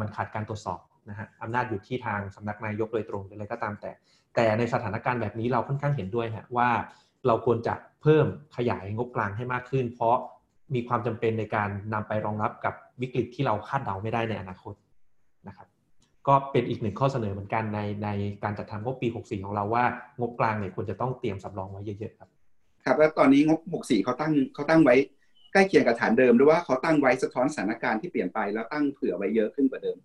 Speaker 2: มันขาดการตรวจสอบนะฮะอำนาจอยู่ที่ทางสำนักนายกโดยตรงออะไรก็ตามแต่ แต่ในสถานการณ์แบบนี้เราค่อนข้างเห็นด้วยฮะว่าเราควรจะเพิ่มขยายงบกลางให้มากขึ้น เพราะมีความจำเป็นในการนำไปรองรับกับวิกฤตที่เราคาดเดาไม่ได้ในอนาคตนะครับก็เป็นอีกหนึ่งข้อเสนอเหมือนกันในในการจัดทำงบปี 64 ของเราว่างบกลางเนี่ยควรจะต้องเตรียมสำรองไว้เยอะๆครับ
Speaker 1: ครับ แล้วตอนนี้งบ 64 เขาตั้งเขาตั้งไว้ ใกล้เคียงกับฐานเดิมหรือว่าเขาตั้งไว้สะท้อนสถานการณ์ที่เปลี่ยนไปแล้วตั้งเผื่อไว้เยอะขึ้นกว่าเดิม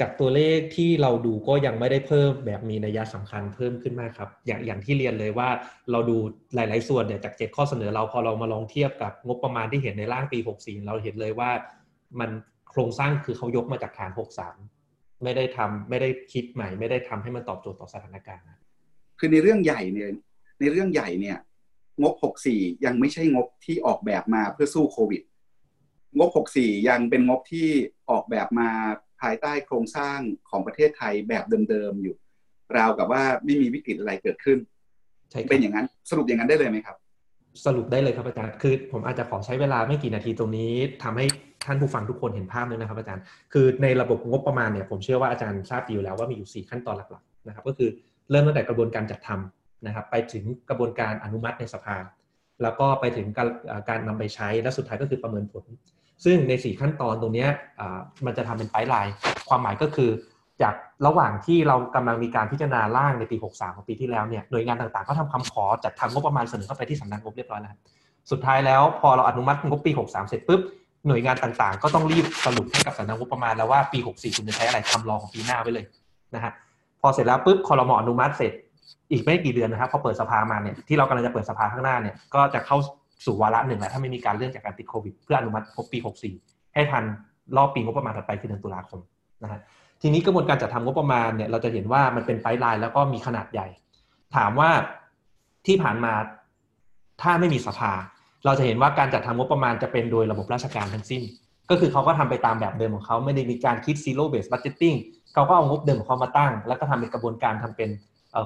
Speaker 2: จากตัวเลขที่เราดูก็ยังไม่ได้เพิ่มแบบมีนัยสำคัญเพิ่มขึ้นมากครับ อย่างอย่างที่เรียนเลยว่าเราดูหลาย ๆ ส่วนเนี่ยจากเจ็ดข้อเสนอเราพอเรามาลองเทียบกับงบประมาณที่เห็นในร่างปี 64 เราเห็นเลยว่ามันโครงสร้างคือเขายกมาจากฐาน 63 ไม่ได้ทำไม่ได้คิดใหม่ ไม่ได้ทำให้มันตอบโจทย์ต่อสถานการณ์
Speaker 1: คือในเรื่องใหญ่เนี่ยในเรื่องใหญ่เนี่ย งบ 64 ยังไม่ใช่งบที่ออกแบบมาเพื่อสู้โควิด งบ 64 ยังเป็นงบที่ออกแบบมาภายใต้โครงสร้างของประเทศไทยแบบเดิมๆอยู่ ราวกับว่าไม่มีวิกฤตอะไรเกิดขึ้นเป็นอย่างนั้นสรุปอย่างนั้นได้เลยไหมครับ
Speaker 2: สรุปได้เลยครับอาจารย์คือ ผมอาจจะขอใช้เวลาไม่กี่นาทีตรงนี้ทำให้ท่านผู้ฟังทุกคนเห็นภาพเลยนะครับอาจารย์ คือในระบบงบประมาณเนี่ยผมเชื่อว่าอาจารย์ทราบดีอยู่แล้วว่ามีอยู่ 4 ขั้นตอนหลักๆนะครับก็คือเริ่มตั้งแต่กระบวนการจัดทำ นะครับไปถึงกระบวนการอนุมัติในสภา แล้วก็ไปถึงการการนำไปใช้และสุดท้ายก็คือประเมินผล ซึ่งใน 4 ขั้นตอนตรงนี้มันจะทำเป็น pipeline ความหมายก็คือจากระหว่างที่เรากำลังมีการพิจารณาร่างในปี 63 ของปีที่แล้วเนี่ยหน่วยงานต่างๆเขาทำคำขอจัดทำงบประมาณเสนอเข้าไปที่สำนักงบเรียบร้อยแล้วสุดท้ายแล้วพอเราอนุมัติงบปี 63 เสร็จปุ๊บหน่วยงานต่างๆ ก็ต้องรีบสรุปให้กับสำนักงบประมาณแล้วว่าปี 64 คุณจะใช้อะไรทำรองของปีหน้าไว้เลยนะฮะพอเสร็จแล้วปุ๊บคอรมออนุมัติเสร็จ อีกไม่กี่เดือนนะครับพอเปิดสภามาเนี่ยที่เรากำลังจะเปิดสภาข้างหน้าเนี่ยก็จะเข้าสู่วาระหนึ่งแล้วถ้าไม่มีการเลื่อนจากการติดโควิด เพื่ออนุมัติงบปี 64 ให้ทันรอบปีงบประมาณถัดไปคือเดือนตุลาคมนะฮะทีนี้กระบวนการจัดทำงบประมาณเนี่ยเราจะเห็นว่ามันเป็นไพไลน์แล้วก็มีขนาดใหญ่ ถามว่าที่ผ่านมาถ้าไม่มีสภา เราจะเห็นว่าการจัดทำงบประมาณจะเป็นโดยระบบราชการทั้งสิ้น ก็คือเขาก็ทำไปตามแบบเดิมของเขาไม่ได้มีการคิด zero base budgeting เขาก็เอางบเดิมของเขามาตั้ง แล้วก็ทำเป็นกระบวนการทำเป็น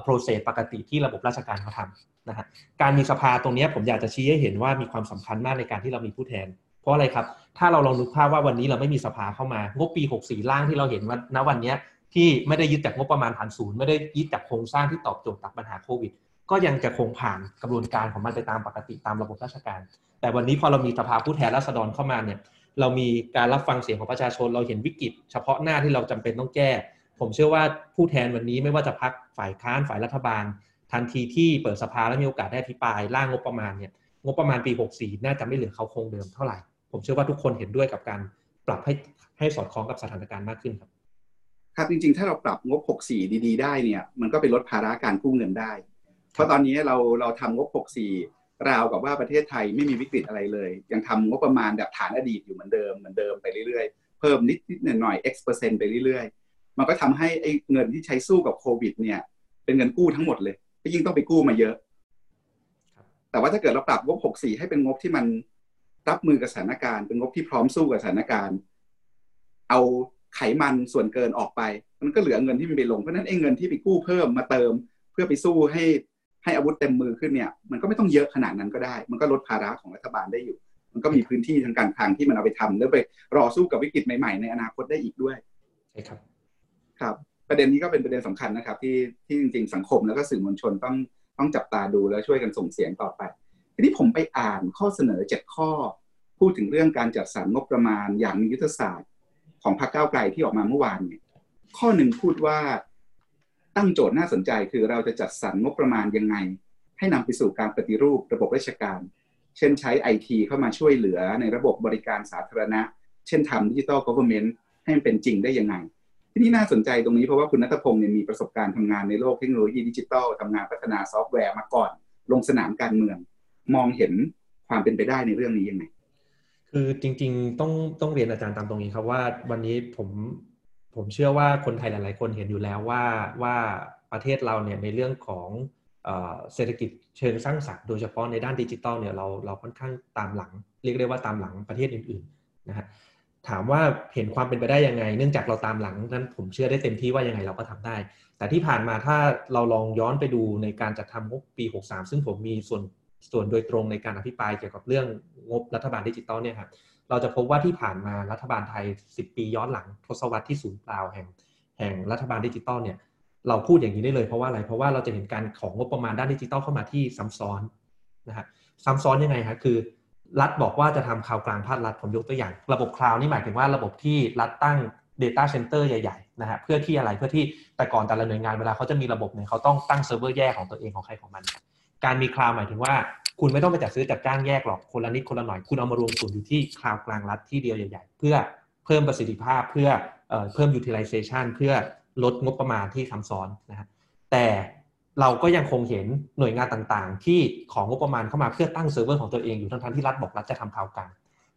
Speaker 2: process ปกติที่ระบบราชการเขาทำนะฮะการมีสภาตรงนี้ผมอยากจะชี้ให้เห็นว่ามีความสำคัญมากในการที่เรามีผู้แทน เพราะอะไรครับ ถ้าเราลองนึกภาพว่าวันนี้เราไม่มีสภาเข้ามางบปี 64 ล่างที่เราเห็นว่าณวันนี้ที่ไม่ได้ยึดจากงบประมาณฐานศูนย์ไม่ได้ยึดจากโครงสร้างที่ตอบโจทย์กับปัญหาโควิด ก็ยังจะคงผ่านกระบวนการของมันไปตามปกติตามระบบราชการ แต่วันนี้พอเรามีสภาผู้แทนราษฎรเข้ามาเนี่ยเรามีการรับฟังเสียงของประชาชน เราเห็นวิกฤตเฉพาะหน้าที่เราจำเป็นต้องแก้ ผมเชื่อว่าผู้แทนวันนี้ไม่ว่าจะพักฝ่ายค้านฝ่ายรัฐบาล ทันทีที่เปิดสภาแล้วมีโอกาสได้อภิปรายร่างงบประมาณเนี่ยงบประมาณปี 64 น่าจะไม่เหลือเขาคงเดิมเท่าไหร่ ผมเชื่อว่าทุกคนเห็นด้วยกับการปรับให้ให้สอดคล้องกับสถานการณ์มากขึ้นครับ
Speaker 1: ครับจริงๆ ถ้าเราปรับงบ 64 ดีๆ ได้เนี่ยมันก็ไปลดภาระการกู้เงินได้ เพราะตอนนี้เราเราทำงบ 64 ราวกับว่าประเทศไทยไม่มีวิกฤตอะไรเลย ยังทำงบประมาณแบบฐานอดีตอยู่เหมือนเดิมเหมือนเดิมไปเรื่อยๆ เพิ่มนิดนิดหน่อยหน่อย x เปอร์เซ็นต์ไปเรื่อยๆ มันก็ทำให้ไอ้เงินที่ใช้สู้กับโควิด เนี่ย เป็นเงินกู้ทั้งหมดเลยก็ยิ่งต้องไปกู้มาเยอะแต่ว่าถ้าเกิดเราปรับงบ 64 ให้เป็นงบที่มันรับมือกับสถานการณ์ เป็นงบที่พร้อมสู้กับสถานการณ์ เอาไขมันส่วนเกินออกไป มันก็เหลือเงินที่มันไปลง เพราะนั้นไอ้เงินที่ไปกู้เพิ่มมาเติม เพื่อไปสู้ให้ให้อาวุธเต็มมือขึ้นเนี่ย มันก็ไม่ต้องเยอะขนาดนั้นก็ได้ มันก็ลดภาระของรัฐบาลได้อยู่ มันก็มีพื้นที่ทางการคลังที่มันเอาไปทำแล้วไปรอสู้กับวิกฤตใหม่ๆ ในอนาคตได้อีกด้วย
Speaker 2: ใช่ครับ
Speaker 1: ครับ ประเด็นนี้ก็เป็นประเด็นสำคัญนะครับ ที่ที่จริง ๆ สังคมแล้วก็สื่อมวลชนต้องต้องจับตาดูแล้วช่วยกันส่งเสียงต่อไป ทีนี้ผมไปอ่านข้อเสนอเจ็ดข้อ พูดถึงเรื่องการจัดสรรงบประมาณอย่างมียุทธศาสตร์ ของพรรคก้าวไกลที่ออกมาเมื่อวานเนี่ยข้อหนึ่งพูดว่าตั้งโจทย์น่าสนใจคือเราจะจัดสรรงบประมาณยังไง ให้นำไปสู่การปฏิรูประบบราชการ เช่นใช้ไอทีเข้ามาช่วยเหลือในระบบบริการสาธารณะ เช่นทำดิจิทัลกอ v e r n m e n t ให้มันเป็นจริงได้ยังไง ที่นี่น่าสนใจตรงนี้เพราะว่าคุณณัฐพงษ์เนี่ยมีประสบการณ์ทำงานในโลกเทคโนโลยีดิจิทัลทำงานพัฒนาซอฟต์แวร์มาก่อน ลงสนามการเมือง มองเห็นความเป็นไปได้ในเรื่องนี้ยังไง
Speaker 2: คือจริงๆต้องต้องเรียนอาจารย์ตามตรงนี้ครับว่าวันนี้ผมผมเชื่อว่าคนไทยหลาย ๆ คนเห็นอยู่แล้วว่าว่าประเทศเราเนี่ยในเรื่องของเศรษฐกิจเชิงสร้างสรรค์โดยเฉพาะในด้านดิจิทัลเนี่ยเราเราค่อนข้างตามหลัง เรียกได้ว่าตามหลังประเทศอื่นๆนะฮะ ถามว่าเห็นความเป็นไปได้ยังไง เนื่องจากเราตามหลังนั้นผมเชื่อได้เต็มที่ว่ายังไงเราก็ทำได้ แต่ที่ผ่านมาถ้าเราลองย้อนไปดูในการจัดทำงบปี 63 ซึ่งผมมีส่วนส่วนโดยตรงในการอภิปรายเกี่ยวกับเรื่องงบรัฐบาลดิจิตอลเนี่ยครับเราจะพบว่าที่ผ่านมารัฐบาลไทย 10 ปีย้อนหลังทศวรรษที่ศูนย์เปล่าแห่ง แห่งรัฐบาลดิจิตอลเนี่ยเราพูดอย่างนี้ได้เลยเพราะว่าอะไร เพราะว่าเราจะเห็นการของงบประมาณด้านดิจิตอลเข้ามาที่ซ้ำซ้อนนะฮะซ้ำซ้อนยังไงครับคือ รัฐบอกว่าจะทำ cloud กลางภาครัฐผมยกตัวอย่าง ระบบ cloud นี่หมายถึงว่าระบบที่รัฐตั้ง Data Center ใหญ่ๆนะฮะเพื่อที่อะไรเพื่อที่แต่ก่อนแต่ละหน่วยงานเวลาเขาจะมีระบบเนี่ยเขาต้องตั้งเซิร์ฟเวอร์แยกของตัวเองของใครของมัน การมี cloud หมายถึงว่า คุณไม่ต้องไปจัดซื้อจัดจ้างแยกหรอกคนละนิดคนละหน่อยคุณเอามารวมศูนย์อยู่ที่ cloud กลางรัฐที่เดียวใหญ่ ๆ เพื่อเพิ่มประสิทธิภาพเพื่อเพิ่ม utilization เพื่อลดงบประมาณที่ซ้ำซ้อนนะฮะแต่ เราก็ยังคงเห็นหน่วยงานต่างๆ ที่ของงบประมาณเข้ามาเพื่อตั้งเซิร์ฟเวอร์ของตัวเองอยู่ทั้งๆที่รัฐบอกรัฐจะทำ cloud กลาง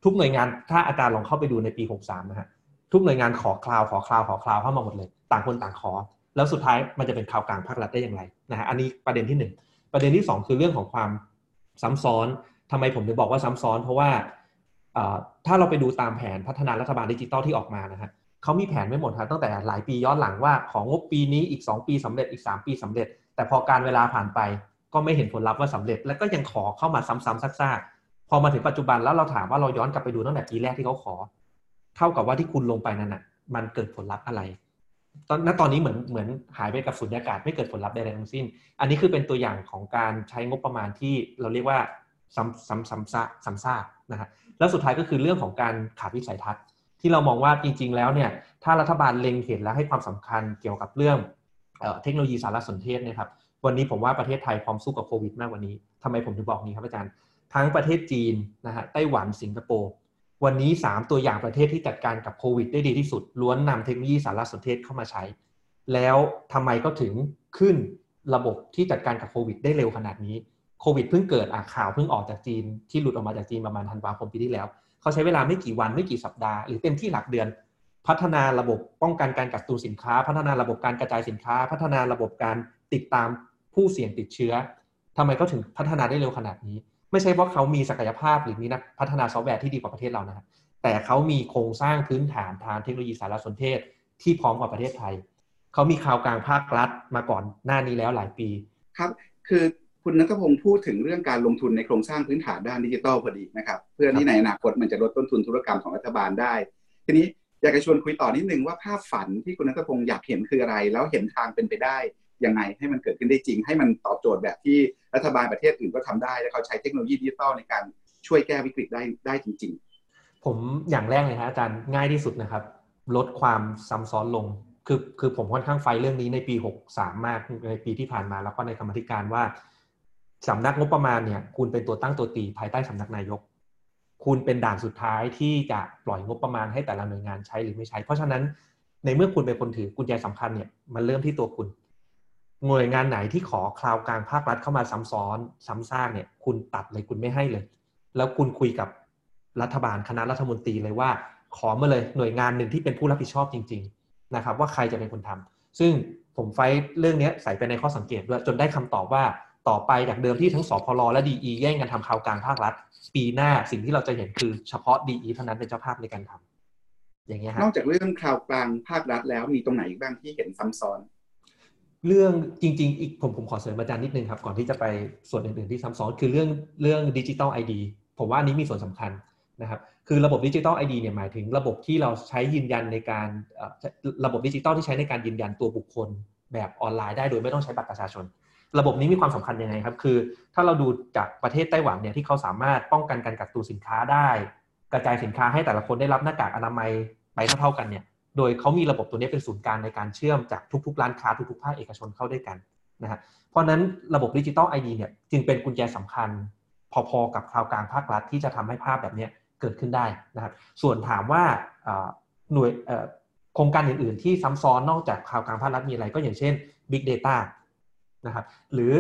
Speaker 2: ทุกหน่วยงานถ้าอาจารย์ลองเข้าไปดูในปี 63 นะฮะทุกหน่วยงานขอ cloud ขอ cloud ขอ cloud เข้ามาหมดเลย ต่างคนต่างขอ แล้วสุดท้ายมันจะเป็น cloud กลางภาครัฐได้อย่างไรนะฮะอันนี้ประเด็นที่ 1 ประเด็นที่ 2 คือเรื่องของความซ้ำซ้อนทำไมผมถึงบอกว่าซ้ำซ้อน เพราะว่าถ้าเราไปดูตามแผนพัฒนารัฐบาลดิจิตอลที่ออกมานะฮะเขามีแผนไม่หมดครับตั้งแต่หลายปีย้อนหลังว่าของงบปีนี้อีก 2 ปีสำเร็จอีก 3 ปีสำเร็จ แต่พอการเวลาผ่านไปก็ไม่เห็นผลลัพธ์ว่าสำเร็จ แล้วก็ยังขอเข้ามาซ้ำๆซากๆพอมาถึงปัจจุบันแล้วเราถามว่าเราย้อนกลับไปดูตั้งแต่ปีแรกที่เขาขอ เท่ากับว่าที่คุณลงไปนั้นน่ะ มันเกิดผลลัพธ์อะไร ตอนตอนนี้เหมือนเหมือนหายไปกับสุญญากาศไม่เกิดผลลัพธ์ใดๆทั้งสิ้น อันนี้คือเป็นตัวอย่างของการใช้งบประมาณที่เราเรียกว่าซ้ำซ้ำซ้ำซากซ้ำซากนะฮะแล้วสุดท้ายก็คือเรื่องของการขาดวิสัยทัศน์ ที่เรามองว่าจริง ๆ แล้วเนี่ยถ้ารัฐบาลเล็งเห็นและให้ความสำคัญเกี่ยวกับเรื่อง เทคโนโลยีสารสนเทศนะครับ วันนี้ผมว่าประเทศไทยพร้อมสู้กับโควิดมากกว่านี้ทำไมผมถึงบอกนี้ครับอาจารย์ ทั้งประเทศจีนนะฮะไต้หวันสิงคโปร์วันนี้ 3 ตัวอย่างประเทศที่จัดการกับโควิดได้ดีที่สุด ล้วนนำเทคโนโลยีสารสนเทศเข้ามาใช้ แล้วทำไมก็ถึงขึ้นระบบที่จัดการกับโควิดได้เร็วขนาดนี้โควิดเพิ่งเกิดอะข่าวเพิ่งออกจากจีนที่หลุดออกมาจากจีนประมาณธันวาคมปีที่แล้ว เขาใช้เวลาไม่กี่วันไม่กี่สัปดาห์หรือเต็มที่หลักเดือน พัฒนาระบบป้องกันการกักตุนสินค้า พัฒนาระบบการกระจายสินค้า พัฒนาระบบการติดตามผู้เสี่ยงติดเชื้อทำไมก็ถึงพัฒนาได้เร็วขนาดนี้ ไม่ใช่เพราะเขามีศักยภาพหรือมีนักพัฒนาซอฟต์แวร์ที่ดีกว่าประเทศเรานะแต่เขามีโครงสร้างพื้นฐานทางเทคโนโลยีสารสนเทศที่พร้อมกว่าประเทศไทย เขามีข่าวกลางภาครัฐมาก่อนหน้านี้แล้วหลายปี
Speaker 1: ครับ คือคุณนัทพงศ์พูดถึงเรื่องการลงทุนในโครงสร้างพื้นฐานด้านดิจิทัลพอดีนะครับ เพื่อที่ในอนาคตมันจะลดต้นทุนธุรกรรมของรัฐบาลได้ ทีนี้ อยากจะชวนคุยต่อนิดนึงว่าภาพฝันที่คุณนัทพงศ์อยากเห็นคืออะไร แล้วเห็นทางเป็นไปได้ยังไงให้มันเกิดขึ้นได้จริง ให้มันตอบโจทย์แบบที่รัฐบาลประเทศอื่นก็ทำได้ และเขาใช้เทคโนโลยีดิจิทัลในการช่วยแก้วิกฤตได้ได้จริง
Speaker 2: ๆ ผมอย่างแรกเลยครับอาจารย์ง่ายที่สุดนะครับ ลดความซ้ำซ้อนลงคือคือผมค่อนข้างไฟเรื่องนี้ในปี 63 มากในปีที่ผ่านมา แล้วก็ในกรรมธิการว่าสำนักงบประมาณเนี่ยคุณเป็นตัวตั้งตัวตีภายใต้สำนักนายก คุณเป็นด่านสุดท้ายที่จะปล่อยงบประมาณให้แต่ละหน่วยงานใช้หรือไม่ใช้ เพราะฉะนั้นในเมื่อคุณเป็นคนถือกุญแจสำคัญเนี่ยมันเริ่มที่ตัวคุณ หน่วยงานไหนที่ขอคลาวกลางภาครัฐเข้ามาซ้ำซ้อนซ้ำซากเนี่ยคุณตัดเลยคุณไม่ให้เลย แล้วคุณคุยกับรัฐบาลคณะรัฐมนตรีเลยว่า ขอมาเลยหน่วยงานหนึ่งที่เป็นผู้รับผิดชอบจริง ๆนะครับ ว่าใครจะเป็นคนทำซึ่งผมไฟเรื่องนี้ใส่ไปในข้อสังเกตด้วยจนได้คำตอบว่า ต่อไปจากเดิมที่ทั้งสพลและดีแย่งกันทำข่าวกลางภาครัฐ ปีหน้าสิ่งที่เราจะเห็นคือเฉพาะดีเท่านั้นเป็นเจ้าภาพในการทำอย่างเงี้ย
Speaker 1: นอกจากเรื่องข่าวกลางภาครัฐแล้วมีตรงไหนบ้างที่เห็นซ้ำซ้อน
Speaker 2: เรื่องจริง ๆ อีกผมผมขอเสริมอาจารย์นิดนึงครับ ก่อนที่จะไปส่วนอื่นๆที่ซ้ำซ้อนคือเรื่องเรื่อง digital ID ผมว่าอันนี้มีส่วนสำคัญนะครับคือระบบ digital ID เนี่ยหมายถึงระบบที่เราใช้ยืนยันในการระบบดิจิตอลที่ใช้ในการยืนยันตัวบุคคลแบบออนไลน์ได้โดยไม่ต้องใช้บัตรประชาชน ระบบนี้มีความสำคัญยังไงครับ คือ ถ้าเราดูจากประเทศไต้หวันเนี่ยที่เขาสามารถป้องกันการกักตุนสินค้าได้ กระจายสินค้าให้แต่ละคนได้รับหน้ากากอนามัยไปเท่าๆกันเนี่ย โดยเขามีระบบตัวนี้เป็นศูนย์กลางในการเชื่อมจากทุกๆ ร้านค้าทุกๆภาคเอกชนเข้าด้วยกันนะฮะเพราะนั้นระบบ digital ID เนี่ยจึงเป็นกุญแจสำคัญ พอๆกับ cloud กลางภาครัฐที่จะทำให้ภาพแบบนี้เกิดขึ้นได้นะครับส่วนถามว่าหน่วยโครงการอื่นๆ ที่ซ้ำซ้อนนอกจาก cloud กลางภาครัฐมีอะไรก็อย่างเช่น Big Data นะครับหรือ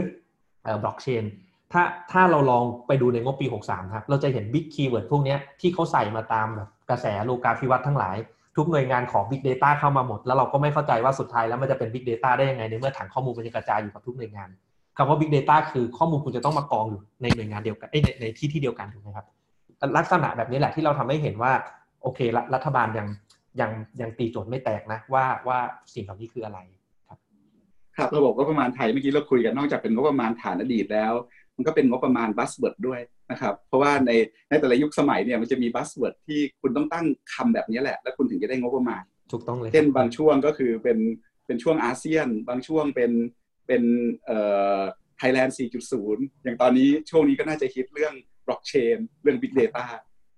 Speaker 2: บล็อกเชนถ้าถ้าเราลองไปดูในงบปี 63ครับเราจะเห็น big keyword พวกนี้ที่เขาใส่มาตามแบบกระแสโลกาภิวัตน์ทั้งหลาย ทุกหน่วยงานขอ Big Data เข้ามาหมด แล้วเราก็ไม่เข้าใจว่าสุดท้ายแล้วมันจะเป็น Big Data ได้ยังไง ในเมื่อฐานข้อมูลมันจะกระจายอยู่กับทุกหน่วยงานคำว่า Big Data คือข้อมูลคุณจะต้องมากองอยู่ในหน่วยงานเดียวกันในในที่ที่เดียวกันถูกไหมครับลักษณะแบบนี้แหละที่เราทำให้เห็นว่าโอเครัฐบาลยังยังยังตีโจทย์ไม่แตกนะว่าว่าสิ่งเหล่านี้คืออะไร
Speaker 1: ครับระบบงบประมาณไทยเมื่อกี้เราคุยกันนอกจากเป็นงบประมาณฐานอดีตแล้ว มันก็เป็นงบประมาณ buzzword ด้วยนะครับเพราะว่าในในแต่ละยุคสมัยเนี่ยมันจะมี buzzword ที่คุณต้องตั้งคำแบบนี้แหละ แล้วคุณถึงจะได้งบประมาณ
Speaker 2: ถูกต้องเลย
Speaker 1: เช่นบางช่วงก็คือเป็นเป็นช่วงอาเซียน บางช่วงเป็นเป็นเอ่อไทยแลนด์ 4.0 อย่างตอนนี้ช่วงนี้ก็น่าจะคิดเรื่องบล็อกเชนเรื่อง Big Data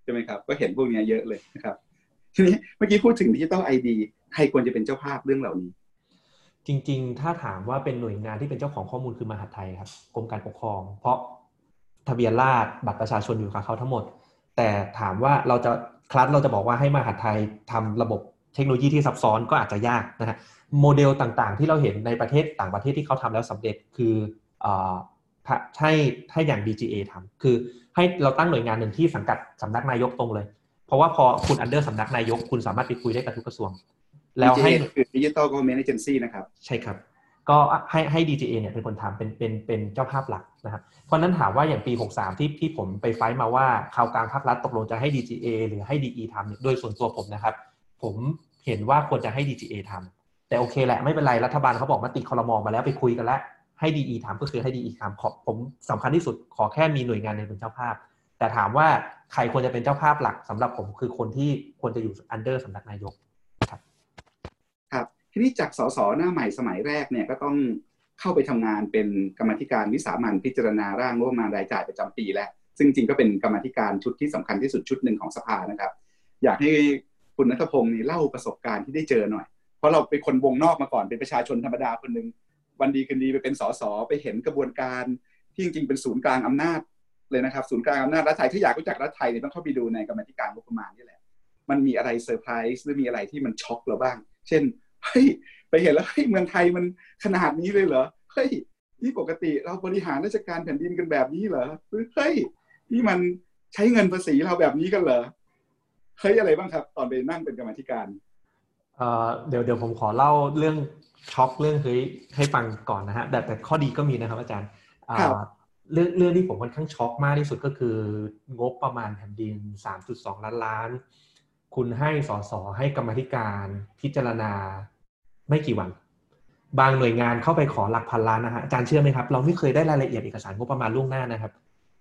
Speaker 1: ใช่ไหมครับ ก็เห็นพวกนี้เยอะเลยนะครับ ทีนี้เมื่อกี้พูดถึงดิจิตอลไอดีใครควรจะเป็นเจ้าภาพเรื่องเหล่านี้
Speaker 2: จริง ๆ ถ้าถามว่าเป็นหน่วยงานที่เป็นเจ้าของข้อมูลคือมหาไทยครับกรมการปกครอง เพราะทะเบียนราษฎรบัตรประชาชนอยู่กับเขาทั้งหมด แต่ถามว่าเราจะคลัสเราจะบอกว่าให้มหาดไทยทำระบบเทคโนโลยีที่ซับซ้อนก็อาจจะยากนะฮะโมเดลต่างๆ ที่เราเห็นในประเทศต่างประเทศที่เขาทำแล้วสำเร็จคือให้ให้อย่าง DGA ทำคือให้เราตั้งหน่วยงานหนึ่งที่สังกัดสำนักนายกตรงเลย เพราะว่าพอคุณ under สำนักนายก คุณสามารถไปคุยได้กับทุกกระทรวง
Speaker 1: แล้วให้คือ Digital Government Agency นะครับ
Speaker 2: ใช่ครับ ก็ให้ให้ DGA เนี่ยเป็นคนทำเป็นเป็นเป็นเจ้าภาพหลักนะครับ เพราะนั้นถามว่าอย่างปี 63 ที่ที่ผมไปไฟต์มาว่าข่าวกลางภาครัฐตกลงจะให้ DGA หรือให้ DE ทำเนี่ยโดยส่วนตัวผมนะครับ ผมเห็นว่าควรจะให้ DGA ทำแต่โอเคแหละไม่เป็นไรรัฐบาลเขาบอกมาติคอรมอมาแล้วไปคุยกันแล้วให้ DE ทำก็คือให้ DE ทำขอผมสำคัญที่สุดขอแค่มีหน่วยงานในเป็นเจ้าภาพ แต่ถามว่าใครควรจะเป็นเจ้าภาพหลักสำหรับผมคือคนที่ควรจะอยู่อันเดอร์สำนักนายก
Speaker 1: ทีนี้จากสสหน้าใหม่สมัยแรกเนี่ยก็ต้องเข้าไปทำงานเป็นกรรมาธิการวิสามัญพิจารณาร่างงบประมาณรายจ่ายประจำปีแล้วซึ่งจริงก็เป็นกรรมาธิการชุดที่สำคัญที่สุดชุดหนึ่งของสภานะครับ อยากให้คุณณัฐพงษ์นี่เล่าประสบการณ์ที่ได้เจอหน่อย เพราะเราเป็นคนวงนอกมาก่อนเป็นประชาชนธรรมดาคนหนึ่งวันดีคืนดีไปเป็นสสไปเห็นกระบวนการที่จริงๆเป็นศูนย์กลางอำนาจเลยนะครับศูนย์กลางอำนาจรัฐไทยถ้าอยากรู้จักรัฐไทยเนี่ยต้องเข้าไปดูในกรรมาธิการงบประมาณนี่แหละมันมีอะไรเซอร์ไพรส์หรือมีอะไรที่มันช็อกเราบ้าง เช่น เฮ้ยไปเห็นแล้วเฮ้ยเมืองไทยมันขนาดนี้เลยเหรอเฮ้ยนี่ปกติเราบริหารราชการแผ่นดินกันแบบนี้เหรอเฮ้ยนี่มันใช้เงินภาษีเราแบบนี้กันเหรอเฮ้ยอะไรบ้างครับ ตอนไปนั่งเป็นกรรมธิการ
Speaker 2: เดี๋ยวเดี๋ยวผมขอเล่าเรื่องช็อกเรื่องเฮ้ยให้ฟังก่อนนะฮะแต่แต่ข้อดีก็มีนะครับอาจารย์เรื่องเรื่องที่ผมค่อนข้างช็อกมากที่สุดก็คืองบประมาณแผ่นดิน 3.2 ล้านล้าน คุณให้สสให้กรรมธิการพิจารณา ไม่กี่วัน บางหน่วยงานเข้าไปขอหลักพันล้านนะฮะอาจารย์เชื่อไหมครับ เราไม่เคยได้รายละเอียดเอกสารงบประมาณล่วงหน้านะครับ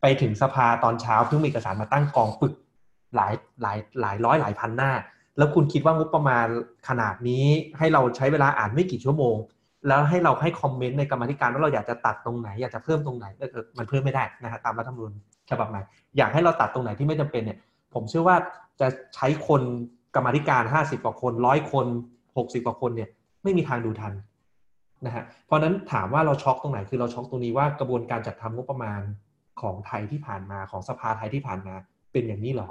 Speaker 2: ไปถึงสภาตอนเช้าเพิ่งมีเอกสารมาตั้งกองปึกหลายหลายหลายร้อยหลายพันหน้า แล้วคุณคิดว่างบประมาณขนาดนี้ให้เราใช้เวลาอ่านไม่กี่ชั่วโมง แล้วให้เราให้คอมเมนต์ในกรรมธิการว่าเราอยากจะตัดตรงไหน อยากจะเพิ่มตรงไหนเออมันเพิ่มไม่ได้นะฮะตามรัฐธรรมนูญฉบับใหม่อยากให้เราตัดตรงไหนที่ไม่จำเป็นเนี่ย ผมเชื่อว่าจะใช้คนกรรมธิการห้าสิบกว่าคนร้อยคนหกสิบกว่าคนเนี่ย ไม่มีทางดูทันนะฮะเพราะนั้นถามว่าเราช็อกตรงไหนคือเราช็อกตรงนี้ว่ากระบวนการจัดทำงบประมาณของไทยที่ผ่านมาของสภาไทยที่ผ่านมา เป็นอย่างนี้หรอ